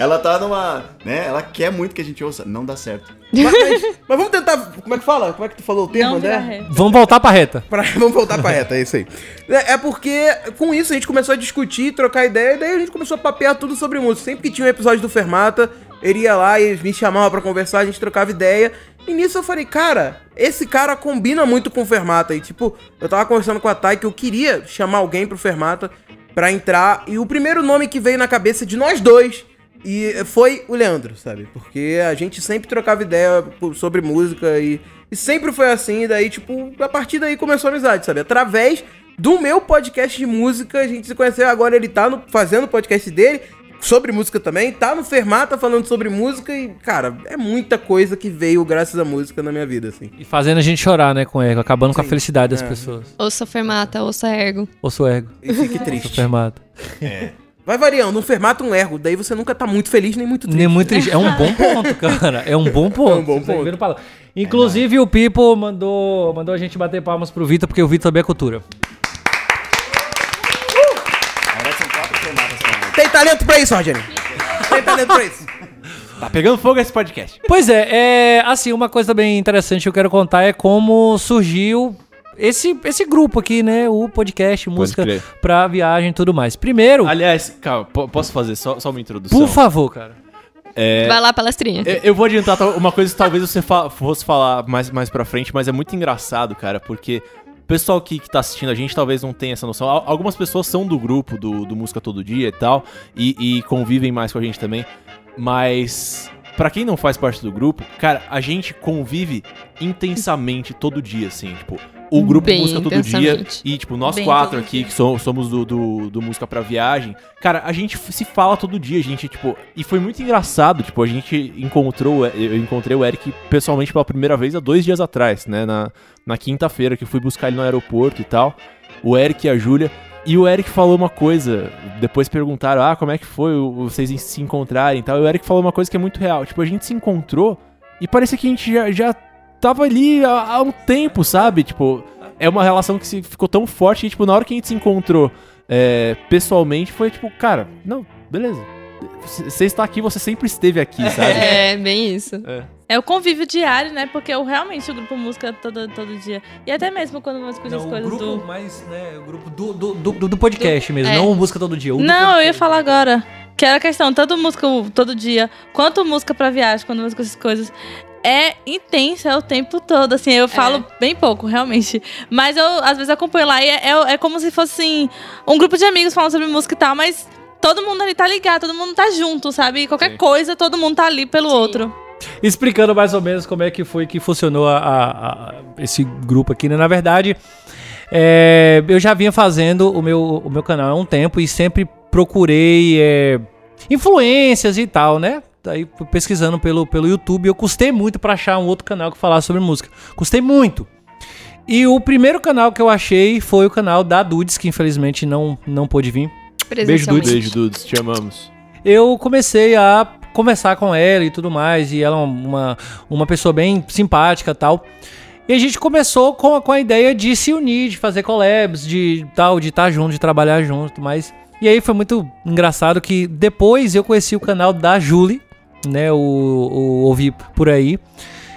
ela tá numa. né? Ela quer muito que a gente ouça. Não dá certo. mas, mas- vamos tentar. Como é que fala? Como é que tu falou o termo, ré. Vamos voltar pra reta. Pra- vamos voltar pra reta, é isso aí. É, é porque com isso a gente começou a discutir, trocar ideia, e daí a gente começou a papear tudo sobre música. Sempre que tinha um episódio do Fermata, ele ia lá e me chamava pra conversar, a gente trocava ideia. E nisso eu falei, cara, esse cara combina muito com o Fermata. E tipo, eu tava conversando com a Thay que eu queria chamar alguém pro Fermata pra entrar. E o primeiro nome que veio na cabeça de nós dois e foi o Leandro, sabe? Porque a gente sempre trocava ideia sobre música e, e sempre foi assim. E daí, tipo, a partir daí começou a amizade, sabe? Através do meu podcast de música, a gente se conheceu. Agora ele tá no- fazendo o podcast dele sobre música também. Tá no Fermata falando sobre música e, cara, é muita coisa que veio graças à música na minha vida, assim. E fazendo a gente chorar, né, com ego, acabando com a Sim. felicidade das É. pessoas. Ouça Fermata, ouça Ergo. Ouço ego. E fique triste. fermata. Vai variando, um Fermata, um ergo. Daí você nunca tá muito feliz nem muito triste. Nem muito triste. É um bom ponto, cara. É um bom ponto. É um bom ponto. Inclusive, o Pipo mandou, mandou a gente bater palmas pro Vitor, porque o Vitor também é cultura. Tem talento pra isso, Rogério? Tem talento pra isso? Tá pegando fogo esse podcast. Pois é, é, assim, uma coisa bem interessante que eu quero contar é como surgiu esse, esse grupo aqui, né? O podcast, música pra viagem e tudo mais. Primeiro, Aliás, calma, po- posso fazer só, só uma introdução? por favor, cara. Vai lá, palestrinha. Eu, eu vou adiantar tal- uma coisa que talvez você fa- fosse falar mais, mais pra frente, mas é muito engraçado, cara, porque o pessoal que, que tá assistindo a gente talvez não tenha essa noção. Al- Algumas pessoas são do grupo do, do Música Todo Dia e tal, e, e convivem mais com a gente também, mas Pra quem não faz parte do grupo, cara, a gente convive intensamente todo dia, assim, tipo, o grupo Bem Música Todo Dia e, tipo, nós Bem quatro aqui, que so- somos do, do, do Música Pra Viagem, cara, a gente se fala todo dia, a gente, tipo, e foi muito engraçado, tipo, a gente encontrou, eu encontrei o Eric pessoalmente pela primeira vez há dois dias atrás, né, na, na quinta-feira, que eu fui buscar ele no aeroporto e tal, o Eric e a Júlia, e o Eric falou uma coisa, depois perguntaram, ah, como é que foi vocês se encontrarem e tal, e o Eric falou uma coisa que é muito real, tipo, a gente se encontrou e parecia que a gente já, já tava ali há, há um tempo, sabe? Tipo, é uma relação que se, ficou tão forte que, tipo, na hora que a gente se encontrou é, pessoalmente, foi tipo, cara, não, beleza. Você está aqui, você sempre esteve aqui, sabe? É, bem isso. É o convívio diário, né? Porque eu realmente o grupo música todo, todo dia. E até mesmo quando eu escuto as Não, o coisas grupo, do. mas, né, o grupo do, do, do, do podcast mesmo, é. não música todo dia. o do Não, eu ia falar agora. Que era a questão, tanto música todo dia, quanto música pra viagem, quando eu escuto essas coisas. É intensa o tempo todo, assim, eu falo bem pouco, realmente. Mas eu, às vezes, acompanho lá e é, é, é como se fosse, assim, um grupo de amigos falando sobre música e tal, mas todo mundo ali tá ligado, todo mundo tá junto, sabe? E qualquer Sim. coisa, todo mundo tá ali pelo outro. Explicando mais ou menos como é que foi que funcionou a- a- a- esse grupo aqui, né? Na verdade, é, eu já vinha fazendo o meu, o meu canal há um tempo e sempre procurei é, influências e tal, né? Daí fui pesquisando pelo, pelo YouTube. Eu custei muito pra achar um outro canal que falasse sobre música. Custei muito. E o primeiro canal que eu achei foi o canal da Dudes, que infelizmente não, não pôde vir. Presencialmente. Beijo, Dudes, te amamos. eu comecei a conversar com ela e tudo mais, e ela é uma, uma pessoa bem simpática e tal. E a gente começou com, a- com a ideia de se unir, de fazer collabs, de tal, de estar junto, de trabalhar junto, mas... E aí foi muito engraçado que depois eu conheci o canal da Julie, né, o, o Ouvi Por Aí,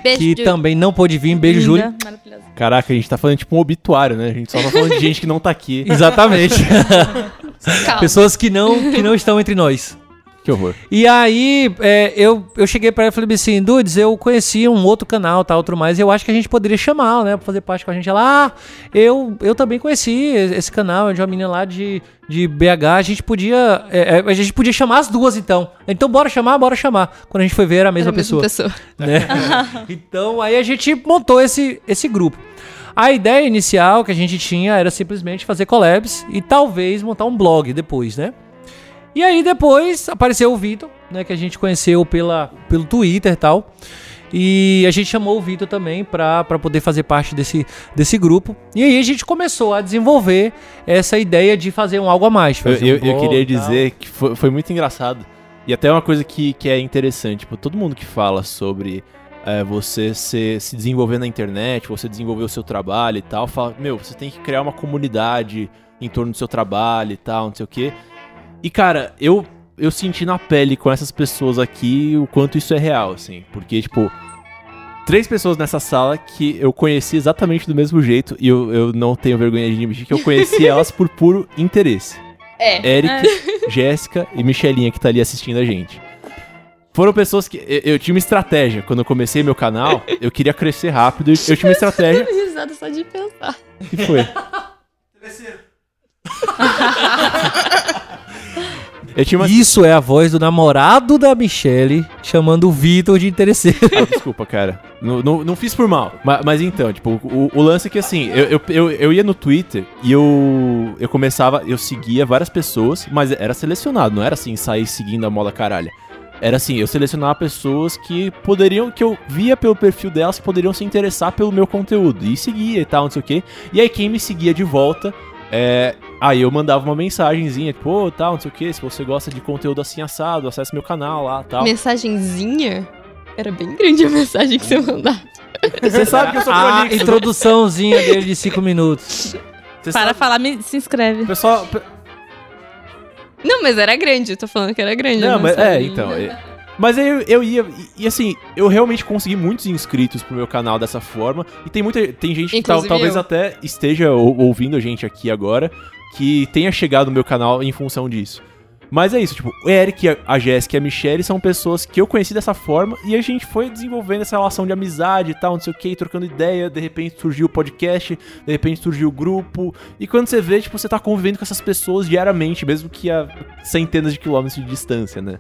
Beijo, que Ju. também não pôde vir, beijo Linda. Maravilhosa. Caraca, a gente tá falando tipo um obituário, né? A gente só tá falando de gente que não tá aqui. Exatamente. Pessoas que não, que não estão entre nós. Que horror. E aí, é, eu, eu cheguei pra ela e falei assim, Dudes, eu conheci um outro canal, tal, outro mais, e eu acho que a gente poderia chamar, né, pra fazer parte com a gente. Ela, ah, eu, eu também conheci esse canal, é de uma menina lá de, de BH, a gente podia, é, é, a gente podia chamar as duas, então. Então, bora chamar, bora chamar. Quando a gente foi ver, era a mesma Era pessoa pessoa. né? então aí a gente montou esse, esse grupo. A ideia inicial que a gente tinha era simplesmente fazer collabs e talvez montar um blog depois, né? E aí depois apareceu o Vitor, né, que a gente conheceu pela, pelo Twitter e tal. E a gente chamou o Vitor também pra pra poder fazer parte desse, desse grupo. E aí a gente começou a desenvolver essa ideia de fazer um algo a mais. Eu, um eu- eu queria dizer que foi, foi muito engraçado. E até uma coisa que, que é interessante, tipo, todo mundo que fala sobre é, você se, se desenvolver na internet, você desenvolver o seu trabalho e tal, fala, meu, você tem que criar uma comunidade em torno do seu trabalho e tal, não sei o quê. E, cara, eu, eu senti na pele com essas pessoas aqui o quanto isso é real, assim. Porque, tipo, três pessoas nessa sala que eu conheci exatamente do mesmo jeito e eu, eu não tenho vergonha de admitir que eu conheci elas por puro interesse. É. Eric, Jéssica e Michelinha que tá ali assistindo a gente. Foram pessoas que. Eu, eu tinha uma estratégia. Quando eu comecei meu canal, eu queria crescer rápido. e Eu tinha uma estratégia. risada só de pensar. O que foi? Eu tinha uma. Isso é a voz do namorado da Michelle chamando o Vitor de interesseiro. Ah, desculpa, cara. Não, não, não fiz por mal. Mas, mas então, tipo, o, o lance é que assim, eu, eu, eu, eu ia no Twitter e eu, eu começava, eu seguia várias pessoas, mas era selecionado, não era assim, sair seguindo a moda caralha. Era assim, eu selecionava pessoas que poderiam, que eu via pelo perfil delas, que poderiam se interessar pelo meu conteúdo. E seguia e tal, não sei o quê. E aí quem me seguia de volta, é, aí eu mandava uma mensagenzinha, tipo, ô, tal, não sei o quê, se você gosta de conteúdo assim assado, acesse meu canal lá, tal. Mensagenzinha? Era bem grande a mensagem que você mandava. Você sabe que eu sou A prolixo. né? introduçãozinha dele de 5 minutos. Você Para sabe- falar, me, se inscreve. Pessoal. Não, mas era grande, eu tô falando que era grande. a Não, mas, é, então. é- Mas aí eu, eu ia. E, e assim, eu realmente consegui muitos inscritos pro meu canal dessa forma. E tem muita. Tem gente que tal- Inclusive talvez eu. até esteja ou- ouvindo a gente aqui agora. Que tenha chegado no meu canal em função disso. Mas é isso, tipo, o Eric, a- a Jéssica e a Michelle são pessoas que eu conheci dessa forma e a gente foi desenvolvendo essa relação de amizade e tal, não sei o que, trocando ideia, de repente surgiu o podcast, de repente surgiu o grupo, e quando você vê, tipo, você tá convivendo com essas pessoas diariamente, mesmo que a centenas de quilômetros de distância, né?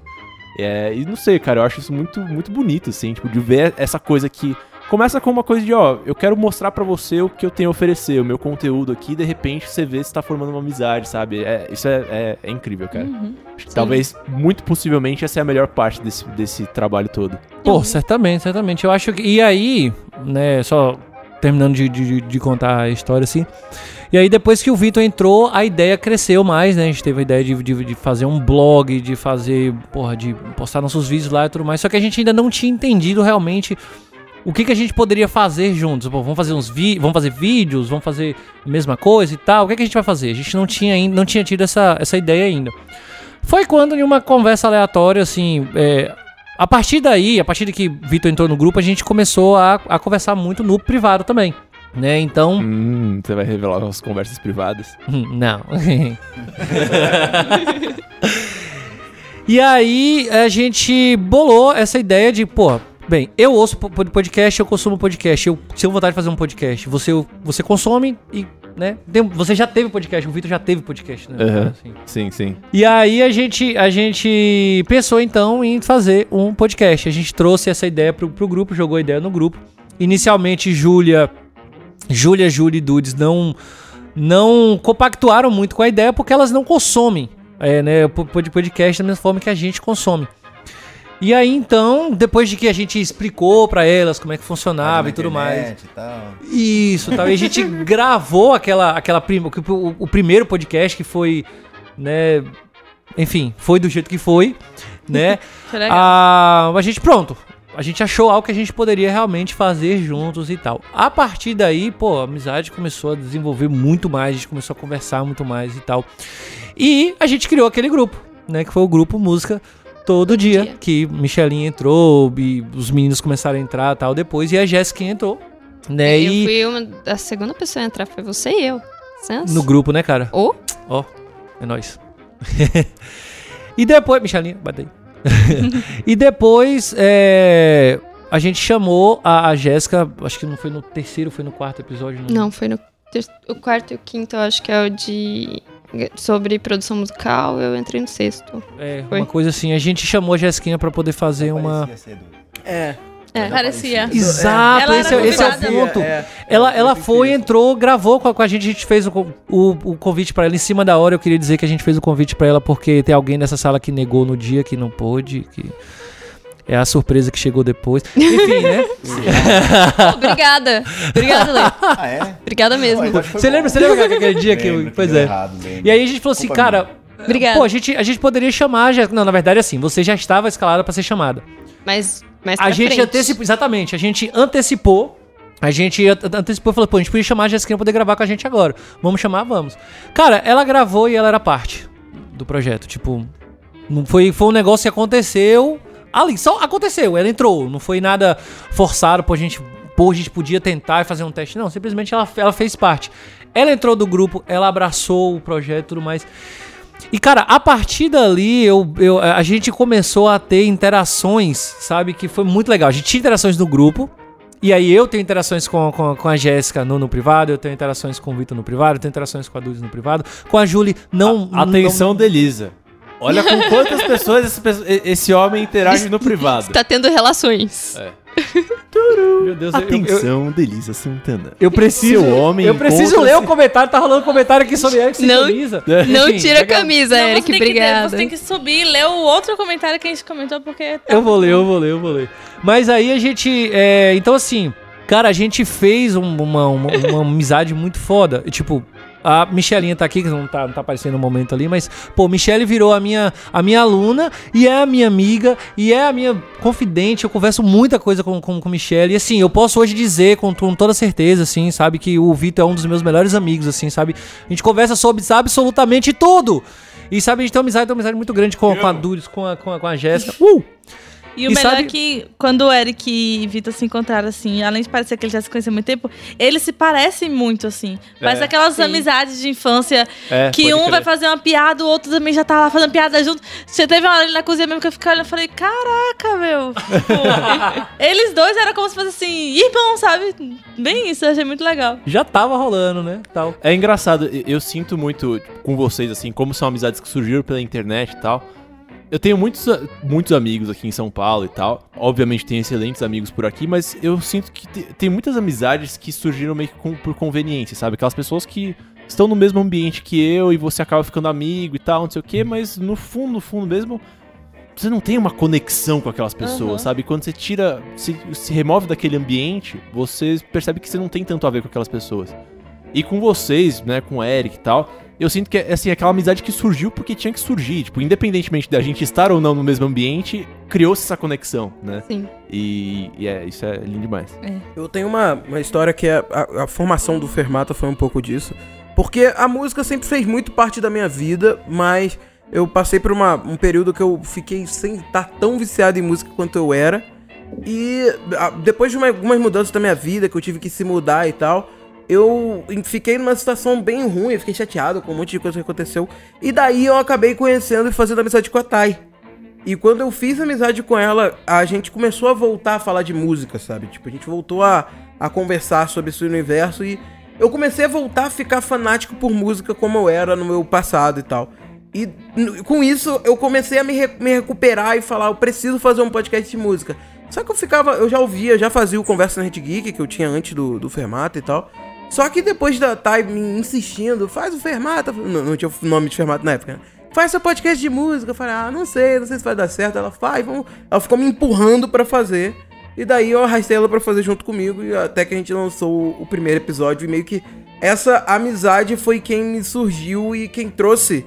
É, e não sei, cara, eu acho isso muito, muito bonito, assim, tipo, de ver essa coisa que começa com uma coisa de, ó, eu quero mostrar pra você o que eu tenho a oferecer, o meu conteúdo aqui, e de repente você vê se tá formando uma amizade, sabe? É, isso é, é- é incrível, cara. Acho que talvez, muito possivelmente, essa é a melhor parte desse, desse trabalho todo. Pô, certamente, certamente. Eu acho que. E aí, né, só terminando de, de, de contar a história assim. E aí, depois que o Vitor entrou, a ideia cresceu mais, né? A gente teve a ideia de, de, de fazer um blog, de fazer, porra, de postar nossos vídeos lá e tudo mais. Só que a gente ainda não tinha entendido realmente o que, que a gente poderia fazer juntos. Pô, vamos fazer uns vi vamos fazer vídeos, vamos fazer a mesma coisa e tal. O que, que a gente vai fazer? A gente não tinha, ainda, não tinha tido essa, essa ideia ainda. Foi quando, em uma conversa aleatória, assim, é, a partir daí, a partir de que Vitor entrou no grupo, a gente começou a, a conversar muito no privado também. Né? Então. Hum, você vai revelar as conversas privadas. Hum, Não. e aí a gente bolou essa ideia de, pô, bem, eu ouço po- po- podcast, eu consumo podcast, eu tenho vontade de fazer um podcast. Você, você consome e, né? Você já teve podcast, o Vitor já teve podcast, né? Aham. Assim. Sim, sim. E aí a gente, a gente pensou então em fazer um podcast. A gente trouxe essa ideia pro, pro grupo, jogou a ideia no grupo. Inicialmente, Júlia, Júlia, Júlia e Dudes não, não compactuaram muito com a ideia porque elas não consomem é, né, po- po- podcast da mesma forma que a gente consome. E aí então, depois de que a gente explicou pra elas como é que funcionava e tudo mais. E tal. Isso, tal. E a gente gravou aquela, aquela prim, o, o- primeiro podcast que foi, né? Enfim, foi do jeito que foi, né? Ah, a gente, pronto. A gente achou algo que a gente poderia realmente fazer juntos e tal. A partir daí, pô, a amizade começou a desenvolver muito mais, a gente começou a conversar muito mais e tal. E a gente criou aquele grupo, né? Que foi o grupo Música Todo dia, dia. que Michelinha entrou, e os meninos começaram a entrar e tal depois, e a Jéssica entrou, né? Eu E fui uma. A segunda pessoa a entrar foi você e eu. Senso? no grupo, né, cara? Ô, Ó, é nóis. e depois. Michelinha, bate aí. e depois, é, a gente chamou a, a Jéssica, acho que não foi no terceiro, foi no quarto episódio. Não, foi no o quarto e o quinto, eu acho que é o de. Sobre produção musical, eu entrei no sexto. É, Foi. uma coisa assim. A gente chamou a Jéssica pra poder fazer uma. É. É. Parecia. Exato, Ela esse, é- esse é o convidada. ponto. É. Ela, ela Muito foi, entrou, gravou com a, com a gente, a gente fez o, o, o convite pra ela em cima da hora. Eu queria dizer que a gente fez o convite pra ela porque tem alguém nessa sala que negou no dia que não pôde, que é a surpresa que chegou depois. Enfim, né? Obrigada. Obrigada, Lê. Ah, é? Obrigada mesmo. Que Você bom. lembra, você lembra aquele dia que eu, Lembro, pois deu é. errado. E aí a gente falou assim, cara, Obrigada. pô, a gente, a gente poderia chamar, a Jéssica. Não, na verdade é assim, você já estava escalada pra ser chamada. Mas, mas A pra gente frente. antecipou, exatamente, a gente antecipou. A gente ante- antecipou e falou, pô, a gente podia chamar a Jéssica pra poder gravar com a gente agora. Vamos chamar, vamos. Cara, ela gravou e ela era parte do projeto. Tipo, não foi, foi um negócio que aconteceu ali, só aconteceu, ela entrou. Não foi nada forçado, pô, a gente, pô, a gente podia tentar e fazer um teste. Não, simplesmente ela, ela fez parte. Ela entrou do grupo, ela abraçou o projeto e tudo mais. E, cara, a partir dali, eu, eu, a gente começou a ter interações, sabe? Que foi muito legal. A gente tinha interações no grupo. E aí eu tenho interações com, com, com a Jéssica no, no privado, eu tenho interações com o Vitor no privado, eu tenho interações com a Dudes no privado. Com a Julie, não... Atenção, não, Delisa. Olha com quantas pessoas esse, esse homem interage no privado. Tá tendo relações. É. Meu Deus, eu, eu, eu, Atenção, Delisa Santana. eu preciso... Seu homem eu preciso ler o comentário, tá rolando comentário aqui sobre Eric sem Não- camisa. Não Enfim, tira a camisa, Não, Eric. Obrigada. você tem que subir e ler o outro comentário que a gente comentou, porque. tá- Eu vou ler, eu vou ler, eu vou ler. Mas aí a gente. é, então, assim, cara, a gente fez um- uma, uma, uma amizade muito foda. Tipo, a Michelinha tá aqui, que não tá, não tá aparecendo no momento ali, mas, pô, Michele virou a minha, a minha aluna e é a minha amiga e é a minha confidente. Eu converso muita coisa com, com, com Michele. E, assim, eu posso hoje dizer com, com toda certeza, assim, sabe, que o Vitor é um dos meus melhores amigos, assim, sabe? A gente conversa sobre absolutamente tudo. E sabe, a gente tem uma amizade, tem uma amizade muito grande com, com a Dudes, com a, com a, com a Jéssica. Uh! E o E melhor sabe- é que quando o Eric e Vitor se encontraram, assim, além de parecer que eles já se conhecem há muito tempo, eles se parecem muito, assim. Parece É. aquelas Sim. amizades de infância É, que um crer. vai fazer uma piada, o outro também já tá lá fazendo piada junto. Você teve uma hora ali na cozinha mesmo que eu fiquei olhando e falei, caraca, meu. Eles dois eram como se fosse assim, irmão, sabe? Bem isso, eu achei muito legal. já tava rolando, né? Tal. É engraçado, eu- eu sinto muito com vocês, assim, como são amizades que surgiram pela internet e tal. Eu tenho muitos, muitos amigos aqui em São Paulo e tal. Obviamente tenho excelentes amigos por aqui, mas eu sinto que te- tem muitas amizades que surgiram meio que com- por conveniência, sabe? Aquelas pessoas que estão no mesmo ambiente que eu e você acaba ficando amigo e tal, não sei o quê, mas no fundo, no fundo mesmo, você não tem uma conexão com aquelas pessoas, Aham. sabe? Quando você tira, se, se remove daquele ambiente, você percebe que você não tem tanto a ver com aquelas pessoas. E com vocês, né, com o Eric e tal, eu sinto que é assim, aquela amizade que surgiu porque tinha que surgir. Tipo, independentemente da gente estar ou não no mesmo ambiente, criou-se essa conexão, né? Sim. E, e é, isso é lindo demais. Eu tenho uma, uma história que é a, a formação do Fermata foi um pouco disso. Porque a música sempre fez muito parte da minha vida, mas eu passei por uma, um período que eu fiquei sem estar tão viciado em música quanto eu era. E a- depois de uma- algumas mudanças da minha vida, que eu tive que se mudar e tal, eu fiquei numa situação bem ruim, eu fiquei chateado com um monte de coisa que aconteceu. E daí eu acabei conhecendo e fazendo amizade com a Thay. E quando eu fiz amizade com ela, a gente começou a voltar a falar de música, sabe? Tipo, a gente voltou a, a conversar sobre esse universo e eu comecei a voltar a ficar fanático por música como eu era no meu passado e tal. E com isso eu comecei a me, re- me recuperar e falar, eu preciso fazer um podcast de música. Só que eu ficava, eu já ouvia, já fazia o Conversa Nerd Geek que eu tinha antes do, do Fermata e tal. Só que depois da Thay me insistindo, faz o Fermata, não, não tinha o nome de Fermata na época, né? Faz seu podcast de música. Eu falei, ah, não sei, não sei se vai dar certo. Ela faz, vamos. Ela ficou me empurrando pra fazer. E daí eu arrastei ela pra fazer junto comigo. E até que a gente lançou o primeiro episódio. E meio que essa amizade foi quem me surgiu e quem trouxe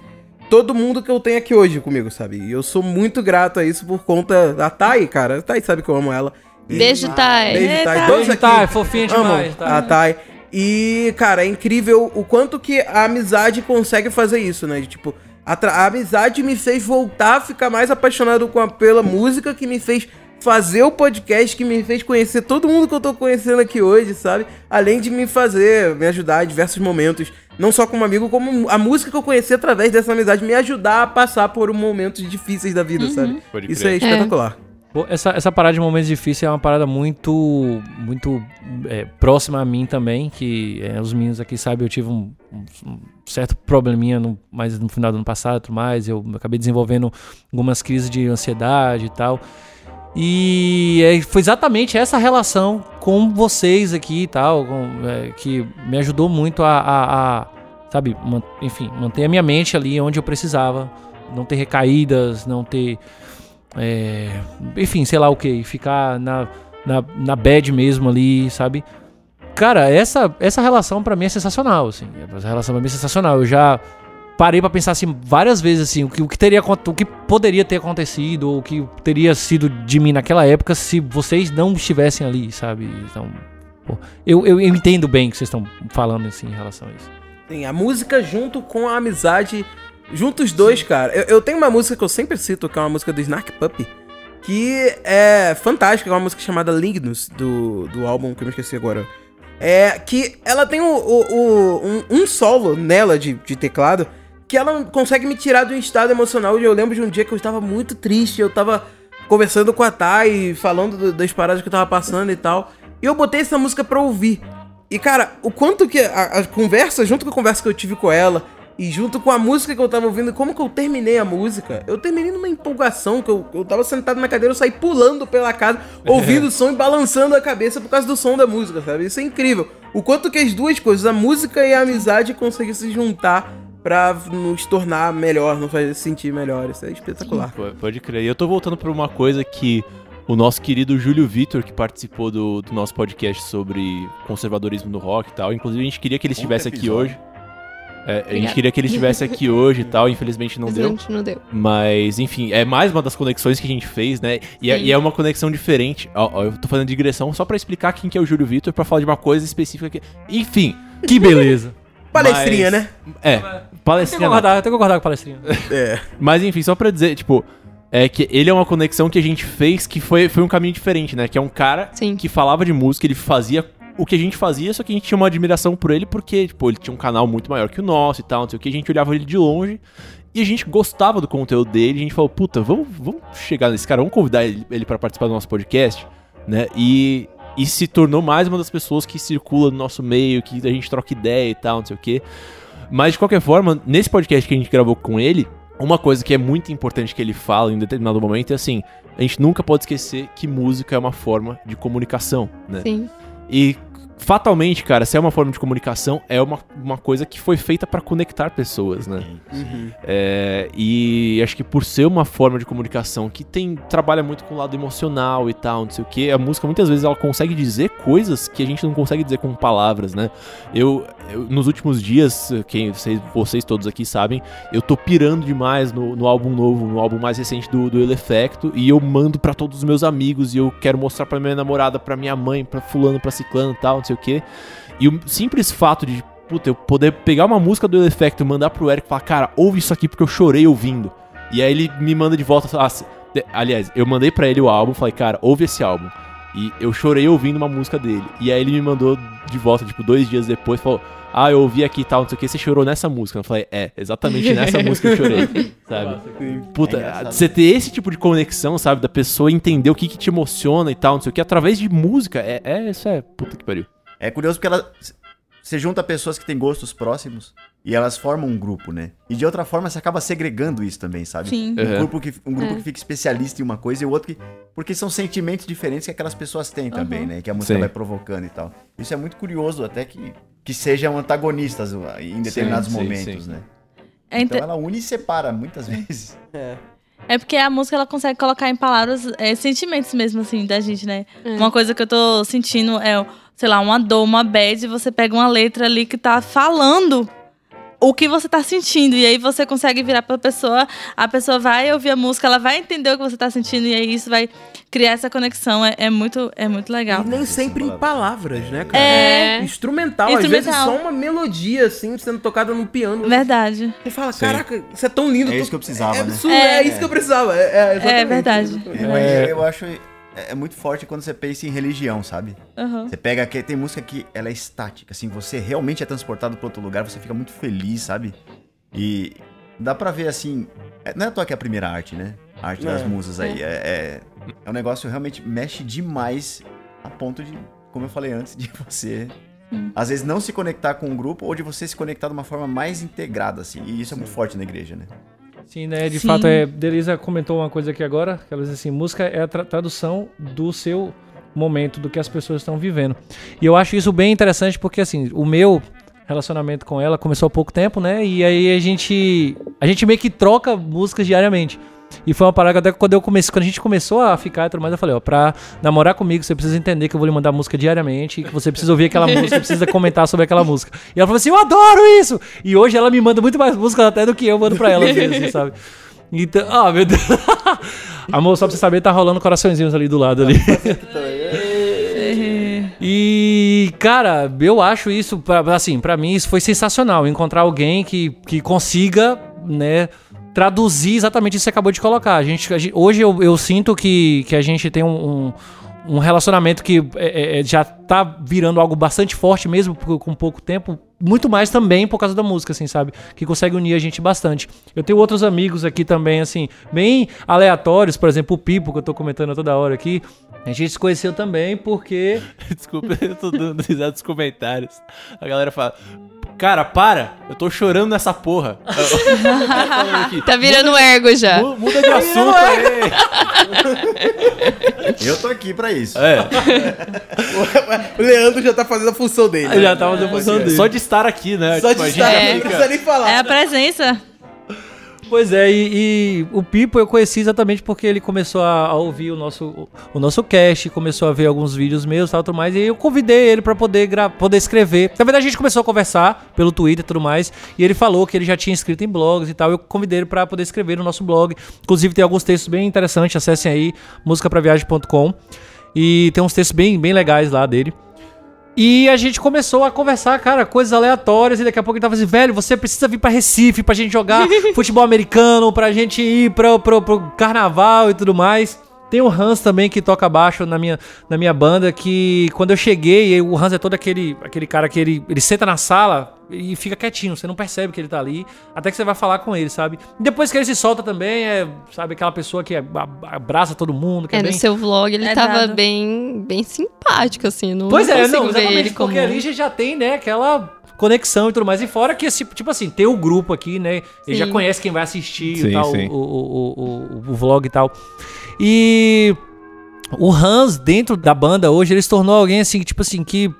todo mundo que eu tenho aqui hoje comigo, sabe? E eu sou muito grato a isso por conta da Thay, cara. A Thay sabe que eu amo ela. Beijo, Thay. Beijo, Thay. Todos Beijo, aqui Thay, fofinha amam demais, Thay. a Thay. E, cara, é incrível o quanto que a amizade consegue fazer isso, né? De, tipo, a, a amizade me fez voltar a ficar mais apaixonado com a, pela música, que me fez fazer o podcast, que me fez conhecer todo mundo que eu tô conhecendo aqui hoje, sabe? Além de me fazer, me ajudar em diversos momentos, não só como amigo, como a música que eu conheci através dessa amizade, me ajudar a passar por momentos difíceis da vida, sabe? Pode Isso é espetacular. Pô, Essa, essa parada de momentos difíceis é uma parada muito muito é, próxima a mim também, que é, os meninos aqui sabem, eu tive um, um- certo probleminha no, mais no final do ano passado tudo mais, eu acabei desenvolvendo algumas crises de ansiedade e tal. E é, foi exatamente essa relação com vocês aqui e tal, com, é, que me ajudou muito a, a- a, sabe, man- enfim, manter a minha mente ali onde eu precisava, não ter recaídas, não ter é, enfim, sei lá o que, ficar na, na, na bad mesmo ali, sabe? Cara, essa, essa relação pra mim é sensacional, assim. Essa relação pra mim é sensacional. Eu já parei pra pensar assim várias vezes assim, o que, o que teria o que poderia ter acontecido, ou o que teria sido de mim naquela época se vocês não estivessem ali, sabe? Então, pô, eu, eu, eu entendo bem o que vocês estão falando assim em relação a isso. Sim, a música junto com a amizade. Junto os dois, cara. Eu, eu tenho uma música que eu sempre cito, que é uma música do Snark Puppy. Que é fantástica, é uma música chamada Lignus, do, do álbum que eu me esqueci agora. É que ela tem o, o- o- um, um solo nela de, de teclado que ela consegue me tirar de um estado emocional. Eu lembro de um dia que eu estava muito triste, eu tava conversando com a Thay, falando do- das paradas que eu tava passando e tal. E eu botei essa música pra ouvir. E, cara, o quanto que a, a conversa, junto com a conversa que eu tive com ela, e junto com a música que eu tava ouvindo, como que eu terminei a música? Eu terminei numa empolgação, que eu, eu tava sentado na cadeira, eu saí pulando pela casa, ouvindo o som e balançando a cabeça por causa do som da música, sabe? Isso é incrível. O quanto que as duas coisas, a música e a amizade, conseguem se juntar pra nos tornar melhor, nos fazer sentir melhor. Isso é espetacular. Pô, Pode crer. E eu tô voltando pra uma coisa que o nosso querido Júlio Vitor, que participou do, do nosso podcast sobre conservadorismo no rock e tal, inclusive a gente queria que ele estivesse aqui hoje. É, a gente queria que ele estivesse aqui hoje e tal, infelizmente não deu. Infelizmente não deu. Mas, enfim, é mais uma das conexões que a gente fez, né? E, é, e é uma conexão diferente. Ó, ó, eu tô fazendo digressão só pra explicar quem que é o Júlio Vitor, pra falar de uma coisa específica que. Enfim. Que beleza. Palestrinha, Mas- né? É, Eu tenho que palestrinha. concordar, eu tenho que concordar com a palestrinha. É. Mas enfim, só pra dizer, tipo, é que ele é uma conexão que a gente fez que foi, foi um caminho diferente, né? Que é um cara Sim. que falava de música, ele fazia o que a gente fazia, só que a gente tinha uma admiração por ele porque, tipo, ele tinha um canal muito maior que o nosso e tal, não sei o que, a gente olhava ele de longe e a gente gostava do conteúdo dele, a gente falou, puta, vamos, vamos chegar nesse cara, vamos convidar ele, ele para participar do nosso podcast, né? E, e se tornou mais uma das pessoas que circula no nosso meio, que a gente troca ideia e tal, não sei o que. Mas de qualquer forma, nesse podcast que a gente gravou com ele, uma coisa que é muito importante que ele fala em determinado momento é assim: a gente nunca pode esquecer que música é uma forma de comunicação, né? Sim. E fatalmente, cara, se é uma forma de comunicação, é uma, uma coisa que foi feita pra conectar pessoas, né? É, e acho que por ser uma forma de comunicação que tem trabalha muito com o lado emocional e tal, não sei o que, a música muitas vezes ela consegue dizer coisas que a gente não consegue dizer com palavras, né? Eu, eu- nos últimos dias, quem vocês, vocês todos aqui sabem, eu tô pirando demais no, no álbum novo, no álbum mais recente do, do Elefecto, e eu mando pra todos os meus amigos e eu quero mostrar pra minha namorada, pra minha mãe, pra fulano, pra ciclano e tal, não sei o que. E o simples fato de puta, eu poder pegar uma música do Elefecto e mandar pro Eric e falar, cara, ouve isso aqui porque eu chorei ouvindo. E aí ele me manda de volta. ah, aliás, eu mandei pra ele o álbum, falei, cara, ouve esse álbum. E eu chorei ouvindo uma música dele. E aí ele me mandou de volta, tipo, dois dias depois, falou, ah, eu ouvi aqui e tal, não sei o que, você chorou nessa música. Eu falei, é, exatamente nessa música eu chorei, sabe? Puta, É você ter esse tipo de conexão, sabe, da pessoa entender o que, que te emociona e tal, não sei o que, através de música, é, é isso é, puta que pariu. É curioso porque ela. Você junta pessoas que têm gostos próximos e elas formam um grupo, né? E de outra forma você acaba segregando isso também, sabe? Sim. Um Uhum. grupo, que, um grupo É. que fica especialista em uma coisa e o outro que. Porque são sentimentos diferentes que aquelas pessoas têm também, Uhum. né? Que a música Sim. vai provocando e tal. Isso é muito curioso, até que, que sejam antagonistas uh, em determinados sim, momentos, sim. né? É, Então ela une e separa muitas vezes. é porque a música ela consegue colocar em palavras é, sentimentos mesmo, assim, da gente, né? É. Uma coisa que eu tô sentindo é, sei lá, uma dor, uma bad, você pega uma letra ali que tá falando o que você tá sentindo. E aí você consegue virar pra pessoa, a pessoa vai ouvir a música, ela vai entender o que você tá sentindo, e aí isso vai criar essa conexão. É, é muito, é muito legal. E nem sempre em palavras, né, cara? É. Instrumental, Instrumental. às vezes só uma melodia, assim, sendo tocada no piano. Verdade. Você fala, Sim. caraca, isso é tão lindo. É isso que eu precisava, é né? absurdo, é, É. isso que eu precisava. É, é, exatamente, verdade. Mas É. eu acho. É é muito forte quando você pensa em religião, sabe? Uhum. Você pega que tem música que ela é estática, assim, você realmente é transportado para outro lugar, você fica muito feliz, sabe? E dá pra ver assim, é- não é à toa que é a primeira arte, né? A arte das É. musas aí é, é é um negócio que realmente mexe demais a ponto de, como eu falei antes, de você Sim. às vezes não se conectar com um grupo ou de você se conectar de uma forma mais integrada, assim. E isso é muito forte na igreja, né? Sim, né? De Sim. fato, é, Delisa comentou uma coisa aqui agora, que ela diz assim, música é a tra- tradução do seu momento, do que as pessoas estão vivendo. E eu acho isso bem interessante porque, assim, o meu relacionamento com ela começou há pouco tempo, né? E aí a gente, a gente meio que troca músicas diariamente. E foi uma parada até quando eu comecei, quando a gente começou a ficar e tudo mais, eu falei, ó, pra namorar comigo, você precisa entender que eu vou lhe mandar música diariamente, que você precisa ouvir aquela música, precisa comentar sobre aquela música. E ela falou assim, eu adoro isso! E hoje ela me manda muito mais músicas até do que eu mando pra ela, assim, sabe? Então, ah, meu Deus. Amor, só pra você saber, tá rolando coraçõezinhos ali do lado ali. E, cara, eu acho isso, pra, assim, pra mim isso foi sensacional. Encontrar alguém que, que consiga, né, traduzir exatamente isso que você acabou de colocar. A gente, a gente- hoje eu, eu sinto que, que a gente tem um, um, um relacionamento que é, é, já tá virando algo bastante forte mesmo com pouco tempo. Muito mais também por causa da música, assim, sabe? Que consegue unir a gente bastante. Eu tenho outros amigos aqui também, assim, bem aleatórios. Por exemplo, o Pipo, que eu tô comentando toda hora aqui. A gente se conheceu também porque Desculpa, eu tô dando risada dos comentários. A galera fala. Cara, para! Eu tô chorando nessa porra. Tá virando ergo já. "Mu- Muda de assunto aí. Eu tô aqui pra isso. É, O Leandro já tá fazendo a função dele. já tava fazendo função dele. só de estar aqui, né? Só Tipo, a de gente estar aqui, não fica- precisa nem falar. É a presença. Pois é, e, e o Pipo eu conheci exatamente porque ele começou a, a ouvir o nosso, o, o nosso cast, começou a ver alguns vídeos meus e tal, tudo mais, e eu convidei ele pra poder, poder escrever. Na verdade, a gente começou a conversar pelo Twitter e tudo mais, e ele falou que ele já tinha escrito em blogs e tal, eu convidei ele pra poder escrever no nosso blog. Inclusive, tem alguns textos bem interessantes, acessem aí, musicapraviagem.com, e tem uns textos bem, bem legais lá dele. E a gente começou a conversar, cara, coisas aleatórias. E daqui a pouco ele tava assim, velho, você precisa vir pra Recife pra gente jogar futebol americano, pra gente ir pro, pro, pro carnaval e tudo mais. Tem o Hans também que toca baixo na minha, na minha banda, que quando eu cheguei, o Hans é todo aquele, aquele cara que ele, ele senta na sala e fica quietinho, você não percebe que ele tá ali, até que você vai falar com ele, sabe? Depois que ele se solta também, é, sabe, aquela pessoa que é- abraça todo mundo, que é, É, no bem... seu vlog ele É tava dado. bem, bem simpático, assim. Não, Pois não é, não, exatamente, ele porque ali já- já tem, né, aquela conexão e tudo mais. E fora que, esse, tipo assim, ter o grupo aqui, né? Ele já Sim. conhece quem vai assistir Sim, e tal, o, o, o, o vlog e tal. E o Hans, dentro da banda hoje, ele se tornou alguém assim, tipo assim, que.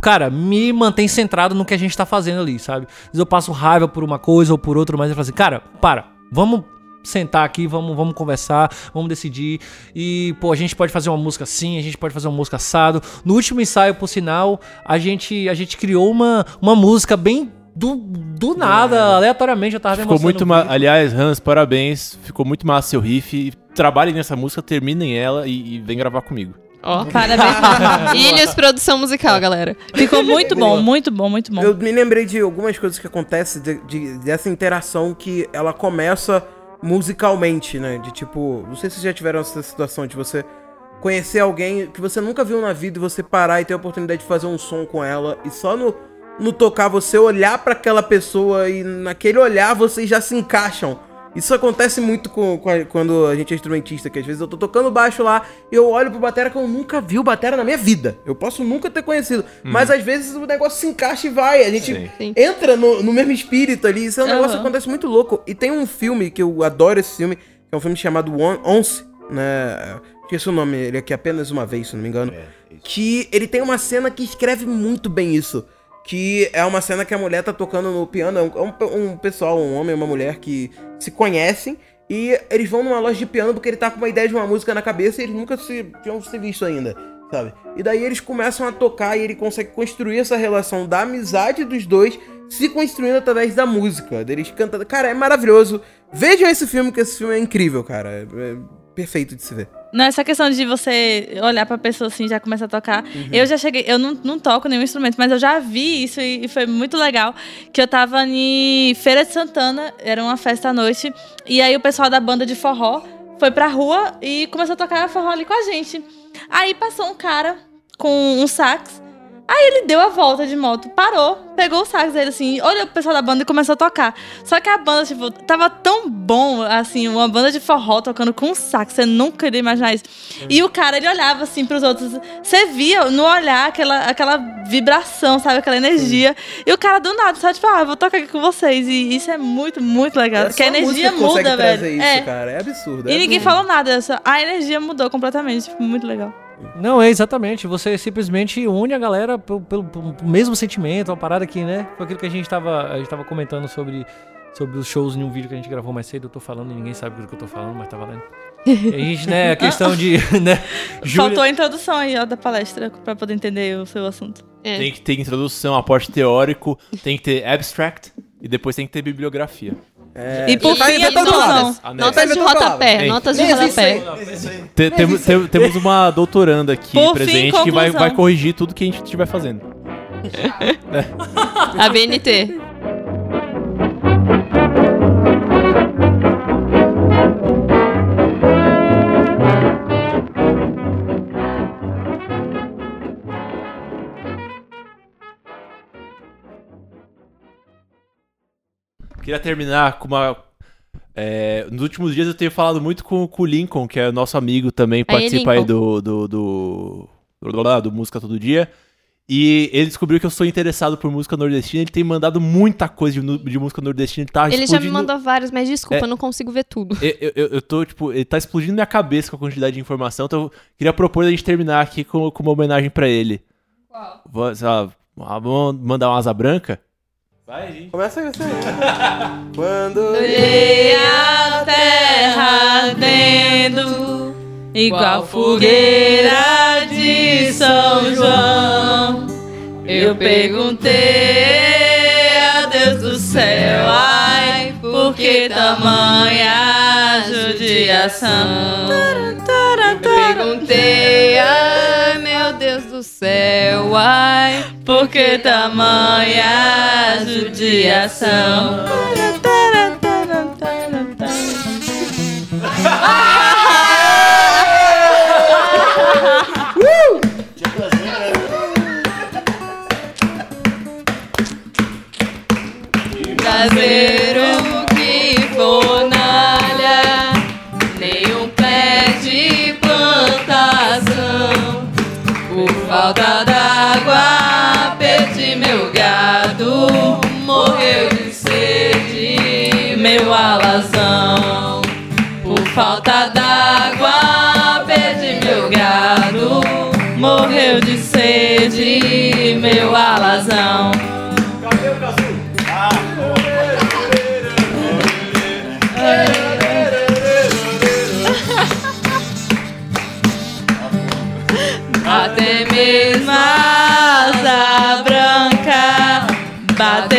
Cara, me mantém centrado no que a gente tá fazendo ali, sabe? Às vezes eu passo raiva por uma coisa ou por outra, mas eu falo assim, cara, para, vamos sentar aqui, vamos, vamos conversar, vamos decidir. E, pô, a gente pode fazer uma música assim, a gente pode fazer uma música assado. No último ensaio, por sinal, a gente, a gente criou uma, uma música bem do, do nada, aleatoriamente. Eu tava Ficou muito um. Aliás, Hans, parabéns. Ficou muito massa seu riff. Trabalhem nessa música, terminem ela e, e vem gravar comigo. Ó. Parabéns. Ilhos Produção Musical, galera. Ficou muito bom, muito bom, muito bom. Eu me lembrei de algumas coisas que acontecem de- de- dessa interação que ela começa musicalmente, né? De tipo, não sei se vocês já tiveram essa situação de você conhecer alguém que você nunca viu na vida e você parar e ter a oportunidade de fazer um som com ela e só no, no tocar você olhar pra aquela pessoa e naquele olhar vocês já se encaixam. Isso acontece muito com, com a- quando a gente é instrumentista, que às vezes eu tô tocando baixo lá e eu olho pro batera que eu nunca vi o batera na minha vida. Eu posso nunca ter conhecido. Mas às vezes o negócio se encaixa e vai. A gente Sim. Entra no, no mesmo espírito ali. Isso é um negócio que acontece muito louco. E tem um filme que eu adoro esse filme, que é um filme chamado On- Once, né? Esqueci o nome, ele é aqui apenas uma vez, se não me engano. Que ele tem uma cena que escreve muito bem isso. Que é uma cena que a mulher tá tocando no piano. É um, é um- um pessoal, um homem e uma mulher que se conhecem. E eles vão numa loja de piano porque ele tá com uma ideia de uma música na cabeça e eles nunca se, tinham se visto ainda, sabe? E daí eles começam a tocar e ele consegue construir essa relação da amizade dos dois se construindo através da música. Deles cantando. Cara, é maravilhoso. Vejam esse filme, que esse filme é incrível, cara. É, é perfeito de se ver. Não, essa questão de você olhar pra pessoa assim já começar a tocar. Uhum. Eu já cheguei, eu não, não toco nenhum instrumento, mas eu já vi isso e, e foi muito legal. Que eu tava em Feira de Santana, era uma festa à noite, e aí o pessoal da banda de forró foi pra rua e começou a tocar forró ali com a gente. Aí passou um cara com um sax. Aí ele deu a volta de moto, parou, pegou o sax dele assim, olhou pro pessoal da banda e começou a tocar. Só que a banda, tipo, tava tão bom, assim, uma banda de forró tocando com um sax, você nunca iria imaginar isso. E o cara, ele olhava assim pros outros, você via no olhar aquela, aquela vibração, sabe, aquela energia. E o cara do nada, só tipo, ah, vou tocar aqui com vocês. E isso é muito, muito legal, porque a É energia que consegue muda, trazer velho. Isso, é. cara. É absurdo. é E ninguém absurdo. falou nada, só- a energia mudou completamente, tipo, muito legal. Não, é exatamente. Você simplesmente une a galera pelo, pelo- pelo mesmo sentimento, uma parada aqui, né? Foi aquilo que a gente tava, a gente tava comentando sobre, sobre os shows em um vídeo que a gente gravou mais cedo. Eu tô falando e ninguém sabe do que eu tô falando, mas tá valendo. E a gente, né, a questão de. Né, Faltou a introdução aí, ó, da palestra, pra poder entender o seu assunto. É. Tem que ter introdução, aporte teórico, tem que ter abstract e depois tem que ter bibliografia. É, E por tá fim, a né? Notas de rodapé, notas de rodapé. temos, tem- temos uma doutoranda aqui Por fim, presente que vai, vai corrigir tudo que a gente estiver fazendo. A BNT. Queria terminar com uma. é, nos últimos dias eu tenho falado muito com, com o Lincoln, que é nosso amigo também, participa aí do do, do, do, do- do Música Todo Dia. E ele descobriu que eu sou interessado por música nordestina. Ele tem mandado muita coisa de, de música nordestina. Ele tá Ele já me explodindo- mandou vários, mas desculpa, É. eu não consigo ver tudo. Eu, eu, eu- tô, tipo, ele tá explodindo minha cabeça com a quantidade de informação, então eu queria propor a gente terminar aqui com, com uma homenagem pra ele. Qual? Lá, vamos mandar uma asa branca? Vai, gente. Começa aí, você. Quando. Olhei a terra ardendo, igual fogueira de São João. Eu perguntei a Deus do céu, ai, por que tamanha judiação? Eu perguntei, meu Deus do céu, ai. Por que tamanha judiação? Trazer falta d'água, perdi meu gado. Morreu de sede, meu alazão. Até mesmo a asa branca bateu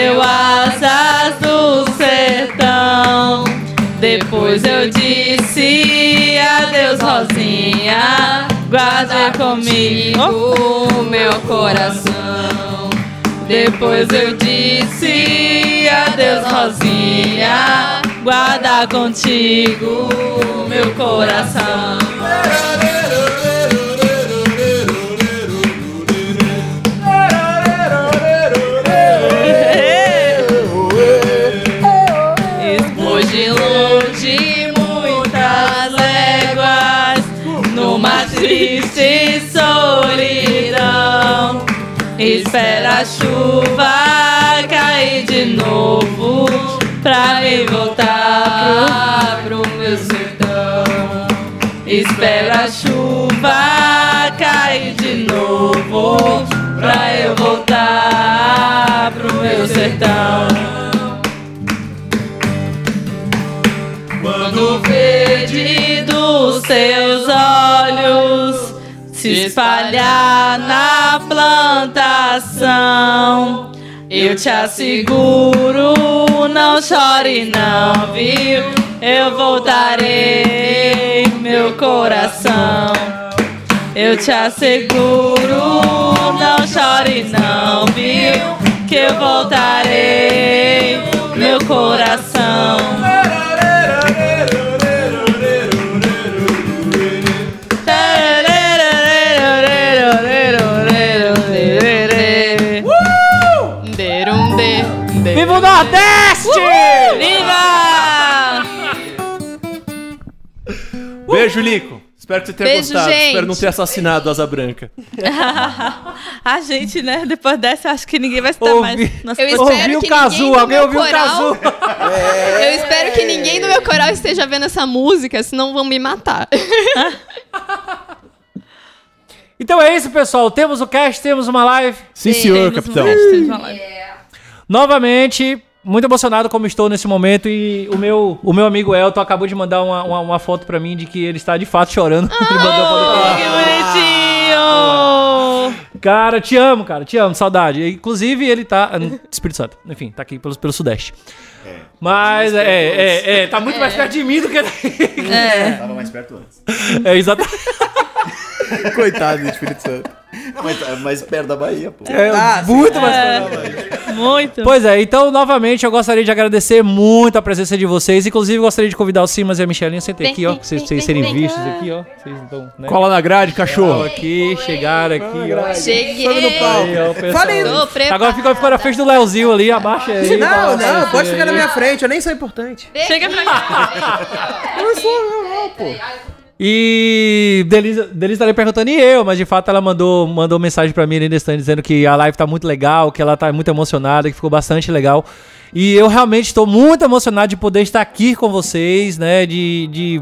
Disse adeus, Rosinha, guarda comigo meu coração. Depois eu disse adeus, Rosinha, guarda contigo meu coração. Espera a chuva cair de novo Pra me voltar pro meu sertão. Espera a chuva cair de novo Pra eu voltar pro meu sertão. Quando verde dos seus se espalhar na plantação, eu te asseguro, não chore não, viu? Eu voltarei, meu coração. Eu te asseguro, não chore não, viu? Que eu voltarei, meu coração. Beijo, Lico. Espero que você tenha Beijo, gostado. gente. Espero não ter assassinado a Asa Branca. A gente, né? Depois dessa, acho que ninguém vai estar Ouvi- mais. Nossa, Eu espero Ouviu que o Cazu, alguém ouviu o Cazu? Eu espero que ninguém do meu coral esteja vendo essa música, senão vão me matar. Então é isso, pessoal. Temos o cast, temos uma live. Sim, senhor, capitão. Novamente, muito emocionado como estou nesse momento. E o meu, o meu amigo Elton acabou de mandar uma, uma, uma foto pra mim de que ele está de fato chorando. ele mandou mim. Que bonitinho! Cara, te amo, cara, te amo, saudade. Inclusive, ele tá. Espírito Santo, enfim, tá aqui pelo, pelo Sudeste. Mas é, é, é, tá muito mais perto de mim do que. É. Tava mais perto antes. é, exatamente. Coitado do Espírito Santo. Mas mais perto da Bahia, pô. É, Ah, muito mais perto da Bahia. Muito. Pois é, então, novamente, eu gostaria de agradecer muito a presença de vocês. Inclusive, gostaria de convidar o Simas e a Michelinha. Sentem Vem, aqui, ó. pra Vocês, serem vistos aqui, ó. Vocês estão, né? Cola na grade, cachorro. aqui, chegaram aqui, ó. Cheguei. Aí, ó, preparada. Agora ficou, ficou na frente do Leozinho ali, abaixa aí. Não, não, pode ficar na minha frente, eu nem sou importante. Chega pra cá. Eu não sou, não, não, pô. E Delisa, Delisa tá ali perguntando, e eu? Mas de fato ela mandou, mandou mensagem pra mim ali nesse dizendo que a live tá muito legal, que ela tá muito emocionada, que ficou bastante legal. E eu realmente estou muito emocionado de poder estar aqui com vocês, né? De, de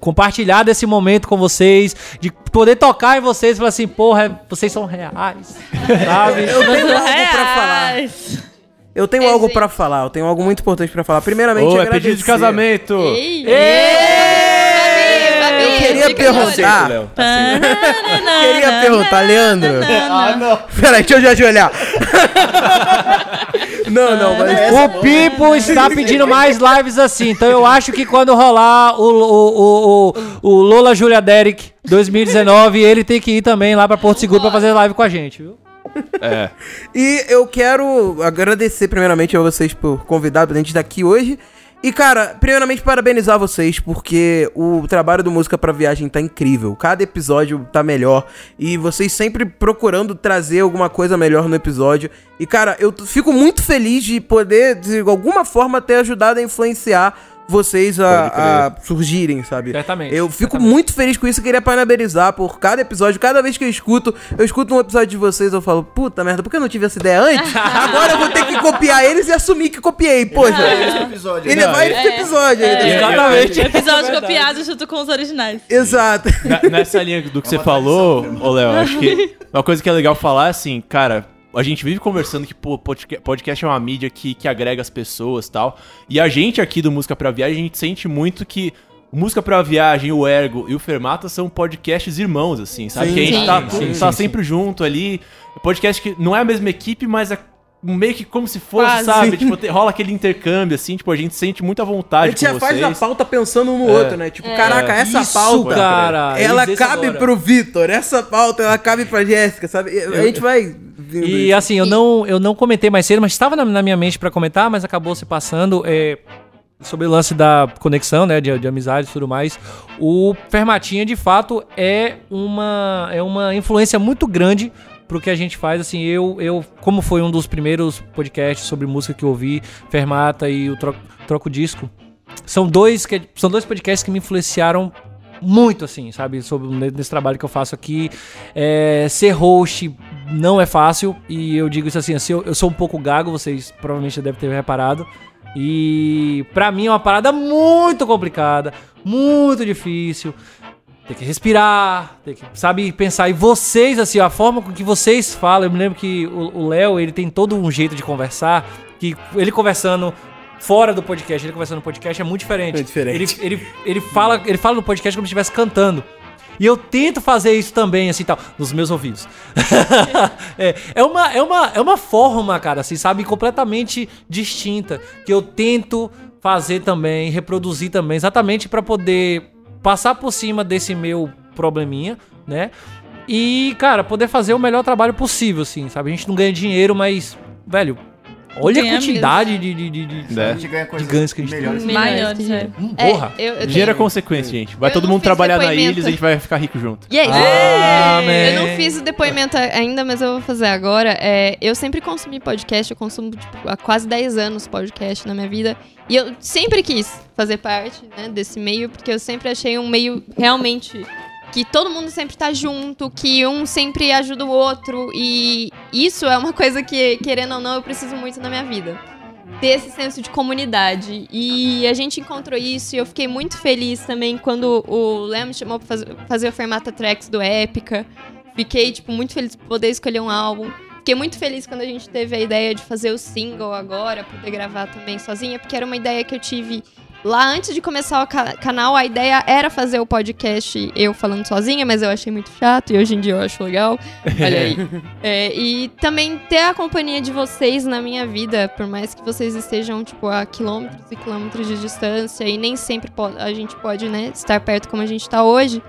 compartilhar desse momento com vocês, de poder tocar em vocês e falar assim, porra, vocês são reais, sabe? Eu tenho algo pra falar. Eu tenho É, algo pra falar, eu tenho algo muito importante pra falar. Primeiramente, Ô, é agradecer. pedido de casamento. Ei. Fabi, queria perguntar. Léo. Queria perguntar, Leandro. Ah, não. Peraí, deixa eu já ajoelhar. não, não, mas. O Pipo está pedindo mais lives assim. Então eu acho que quando rolar o, o, o, o, o Lola Julia Derek 2019, ele tem que ir também lá pra Porto Seguro pra fazer live com a gente, viu? É. E eu quero agradecer primeiramente a vocês por convidar pra gente estar aqui hoje. E, cara, primeiramente parabenizar vocês, porque o trabalho do Música pra Viagem tá incrível. Cada episódio tá melhor. E vocês sempre procurando trazer alguma coisa melhor no episódio. E, cara, eu fico muito feliz de poder, de alguma forma, ter ajudado a influenciar vocês a, a surgirem, sabe? Certamente, Eu fico certamente. muito feliz com isso e queria parabenizar por cada episódio. Cada vez que eu escuto, eu escuto um episódio de vocês, eu falo, puta merda, por que eu não tive essa ideia antes? Agora eu vou ter que copiar eles e assumir que copiei. Poxa, Esse episódio. ele né? vai nesse episódio. É. aí. Exatamente. Episódio copiado junto com os originais. Exato. Na- nessa linha do que você falou, ô Léo, acho que uma coisa que é legal falar é assim, cara, a gente vive conversando que pô, podca- podcast é uma mídia que, que agrega as pessoas e tal. E a gente aqui do Música pra Viagem, a gente sente muito que Música pra Viagem, o Ergo e o Fermata são podcasts irmãos, assim, sabe? Sim, que a gente sim. tá, Sim, tá sempre junto ali. Podcast que não é a mesma equipe, mas é meio que como se fosse, Quase. sabe? Tipo, te- rola aquele intercâmbio, assim, tipo, a gente sente muita A vontade gente já com faz vocês. a pauta pensando um no outro, né? Tipo, caraca, essa Isso, pauta. cara. Ela cabe agora. pro Vitor, essa pauta ela cabe pra Jéssica, sabe? A gente vai. E isso. assim, eu não, eu não comentei mais cedo, mas estava na, na minha mente pra comentar, mas acabou se passando. É, sobre o lance da conexão, né, de, de amizade e tudo mais. O Fermatinha, de fato, é uma, é uma influência muito grande pro que a gente faz. Assim, eu, eu, como foi um dos primeiros podcasts sobre música que eu ouvi, Fermata e o Troco, Troco Disco, são dois, que, são dois podcasts que me influenciaram muito, assim, sabe? Sobre nesse trabalho que eu faço aqui. É, ser host não é fácil. E eu digo isso assim, assim eu, eu sou um pouco gago, vocês provavelmente já devem ter reparado. E pra mim é uma parada muito complicada, muito difícil. Tem que respirar, tem que, sabe, pensar. E vocês, assim, a forma com que vocês falam, eu me lembro que o Léo, ele tem todo um jeito de conversar, que ele conversando fora do podcast, ele conversando no podcast é muito diferente. É diferente. Ele, ele, ele, fala, ele fala no podcast como se estivesse cantando. E eu tento fazer isso também, assim, tal, nos meus ouvidos. é, é, uma, é, uma, é uma forma, cara, assim, sabe, completamente distinta, que eu tento fazer também, reproduzir também, exatamente pra poder passar por cima desse meu probleminha, né? E, cara, poder fazer o melhor trabalho possível, assim, sabe? A gente não ganha dinheiro, mas, velho, olha Ganha a quantidade de, de, de, de, A É. ganha ganhos que a gente tem. melhores. É. Hum, É, porra. eu, eu Dinheiro é tenho- consequência, gente. Vai Eu todo mundo trabalhar na ilha e a gente vai ficar rico junto. E aí? Amém. Eu não fiz o depoimento ainda, mas eu vou fazer agora. É, eu sempre consumi podcast, eu consumo tipo, há quase 10 anos podcast na minha vida. E eu sempre quis fazer parte né, desse meio, porque eu sempre achei um meio realmente que todo mundo sempre tá junto, que um sempre ajuda o outro. E isso é uma coisa que, querendo ou não, eu preciso muito na minha vida. Ter esse senso de comunidade. E a gente encontrou isso e eu fiquei muito feliz também quando o Léo me chamou pra fazer, o Fermata Tracks do Épica. Fiquei, tipo, muito feliz por poder escolher um álbum. Fiquei muito feliz quando a gente teve a ideia de fazer o single agora, poder gravar também sozinha, porque era uma ideia que eu tive lá antes de começar o ca- canal. A ideia era fazer o podcast eu falando sozinha, mas eu achei muito chato e hoje em dia eu acho legal. Olha aí. É, e também ter a companhia de vocês na minha vida, por mais que vocês estejam, tipo, a quilômetros e quilômetros de distância e nem sempre a gente pode, né, estar perto como a gente tá hoje.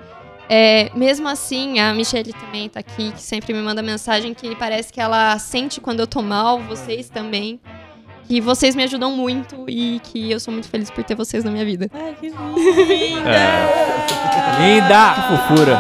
É, mesmo assim, a Michelle também tá aqui, que sempre me manda mensagem que parece que ela sente quando eu tô mal, vocês também. Que vocês me ajudam muito e que eu sou muito feliz por ter vocês na minha vida. Ai, que linda. É. Linda! Fofura.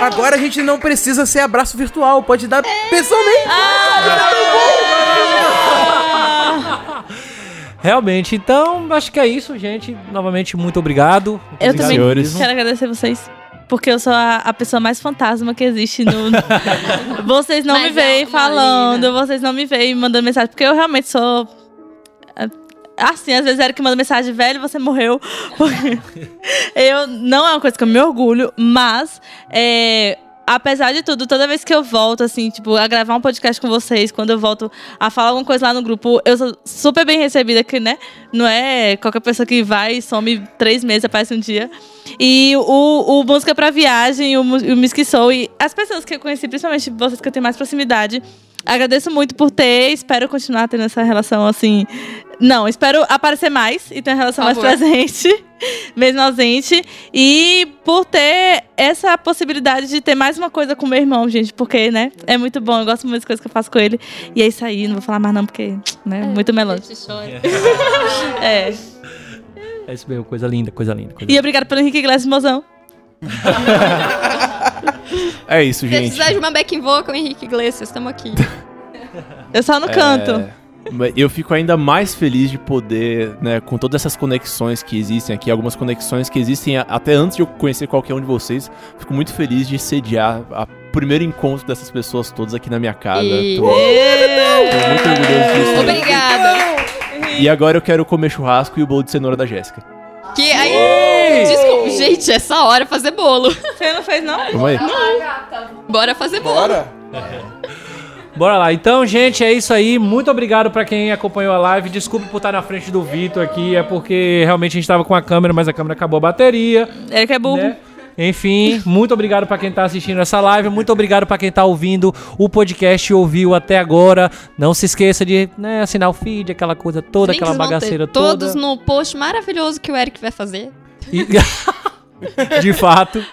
Agora a gente não precisa ser abraço virtual, pode dar pessoalmente. Realmente, então, acho que é isso, gente. Novamente, muito obrigado. Eu Obrigado também senhores. quero agradecer vocês. Porque eu sou a, a pessoa mais fantasma que existe no. vocês não Mas me é veem uma falando, vocês não me veem mandando mensagem. Porque eu realmente sou. é, Assim, às vezes era que manda mensagem, velho, você morreu. Eu não é uma coisa que eu me orgulho, mas é, apesar de tudo, toda vez que eu volto, assim, tipo, a gravar um podcast com vocês, quando eu volto a falar alguma coisa lá no grupo, eu sou super bem recebida, que, né? Não é qualquer pessoa que vai e some três meses, aparece um dia. E o, o Música pra Viagem, o, o Miss Que Sou, e as pessoas que eu conheci, principalmente vocês que eu tenho mais proximidade, agradeço muito por ter, espero continuar tendo essa relação assim. Não, espero aparecer mais e ter uma relação mais presente, mesmo ausente. E por ter essa possibilidade de ter mais uma coisa com meu irmão, gente, porque, né? É muito bom, eu gosto muito das coisas que eu faço com ele. E é isso aí, não vou falar mais não, porque, né? muito melódico. É. É isso mesmo, coisa linda, coisa linda. Coisa E obrigado pelo Henrique Iglesias, mozão. É isso, Se gente. precisar de uma backing vocal, Henrique Iglesias, estamos aqui. Eu só no canto. É, eu fico ainda mais feliz de poder, né, com todas essas conexões que existem aqui, algumas conexões que existem até antes de eu conhecer qualquer um de vocês, fico muito feliz de sediar a primeiro encontro dessas pessoas todas aqui na minha casa. E- Tô, tô muito orgulhoso disso. Obrigada. E agora eu quero comer churrasco e o bolo de cenoura da Jéssica. Que aí. Desculpa, gente, essa hora é fazer bolo. Você não fez, não? Vamos aí. Bora fazer bolo. Bora. Bora lá. Então, gente, é isso aí. Muito obrigado pra quem acompanhou a live. Desculpe por estar na frente do Vitor aqui. É porque realmente a gente tava com a câmera, mas a câmera acabou a bateria. Eric é burro. né? Enfim, muito obrigado pra quem tá assistindo essa live, muito obrigado pra quem tá ouvindo o podcast e ouviu até agora. Não se esqueça de né, assinar o feed, aquela coisa toda, aquela bagaceira toda. Todos no post maravilhoso que o Eric vai fazer. E- de fato,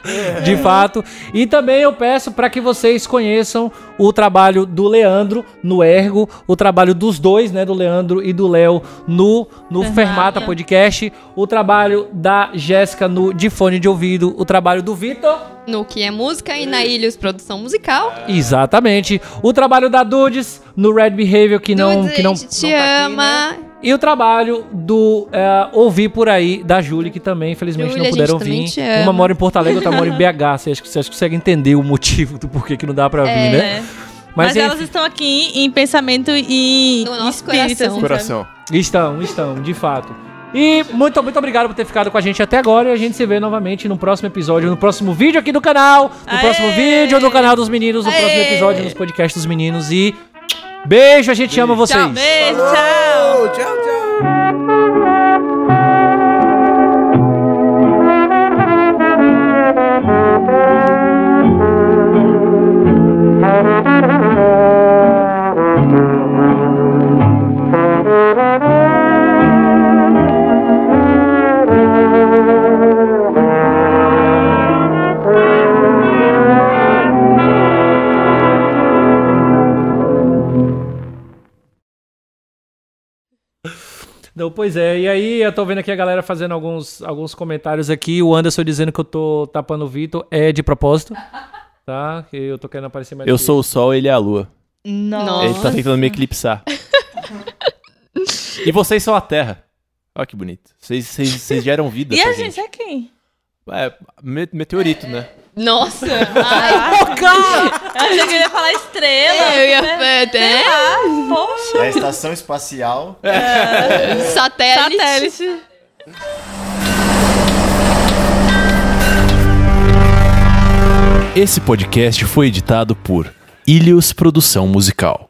de fato. E também eu peço para que vocês conheçam o trabalho do Leandro no Ergo, o trabalho dos dois, né, do Leandro e do Léo no no Fermata. Fermata Podcast, o trabalho da Jéssica no de fone de ouvido, o trabalho do Vitor No que é música e na Ilhos Produção Musical. Exatamente. O trabalho da Dudes no Red Behavior, que não. Dudes, que não, a gente te não tá aqui, ama. né? E o trabalho do é, Ouvir Por Aí, da Julie, que também, infelizmente, Julie, não puderam vir. Uma mora em Porto Alegre, outra mora em BH. Vocês, vocês conseguem entender o motivo do porquê que não dá pra vir, É. né? É. Mas, elas estão aqui em pensamento e No nosso espírito, coração. assim, Coração. Estão, estão, de fato. E muito, muito obrigado por ter ficado com a gente até agora. E a gente se vê novamente no próximo episódio, no próximo vídeo aqui do canal, no Aê! próximo vídeo do canal dos meninos, no Aê! próximo episódio nos podcasts dos meninos. E beijo, a gente ama vocês. Tchau, beijo, tchau. Tchau, tchau. Não, pois é, e aí eu tô vendo aqui a galera fazendo alguns, alguns comentários aqui. O Anderson dizendo que eu tô tapando o Vitor é de propósito. Tá? Que eu tô querendo aparecer mais Eu que sou o sol, ele é a lua. Nossa. Ele tá tentando me eclipsar. e vocês são a terra. Olha que bonito. Vocês, vocês, vocês geram vida. E pra a gente é quem? É, me- meteorito, né? Nossa! Ai, Eu achei que eu ia falar estrela. eu ia. né? É, Ah, poxa. É a estação espacial. satélite. Satélite. Esse podcast foi editado por Ilhos Produção Musical.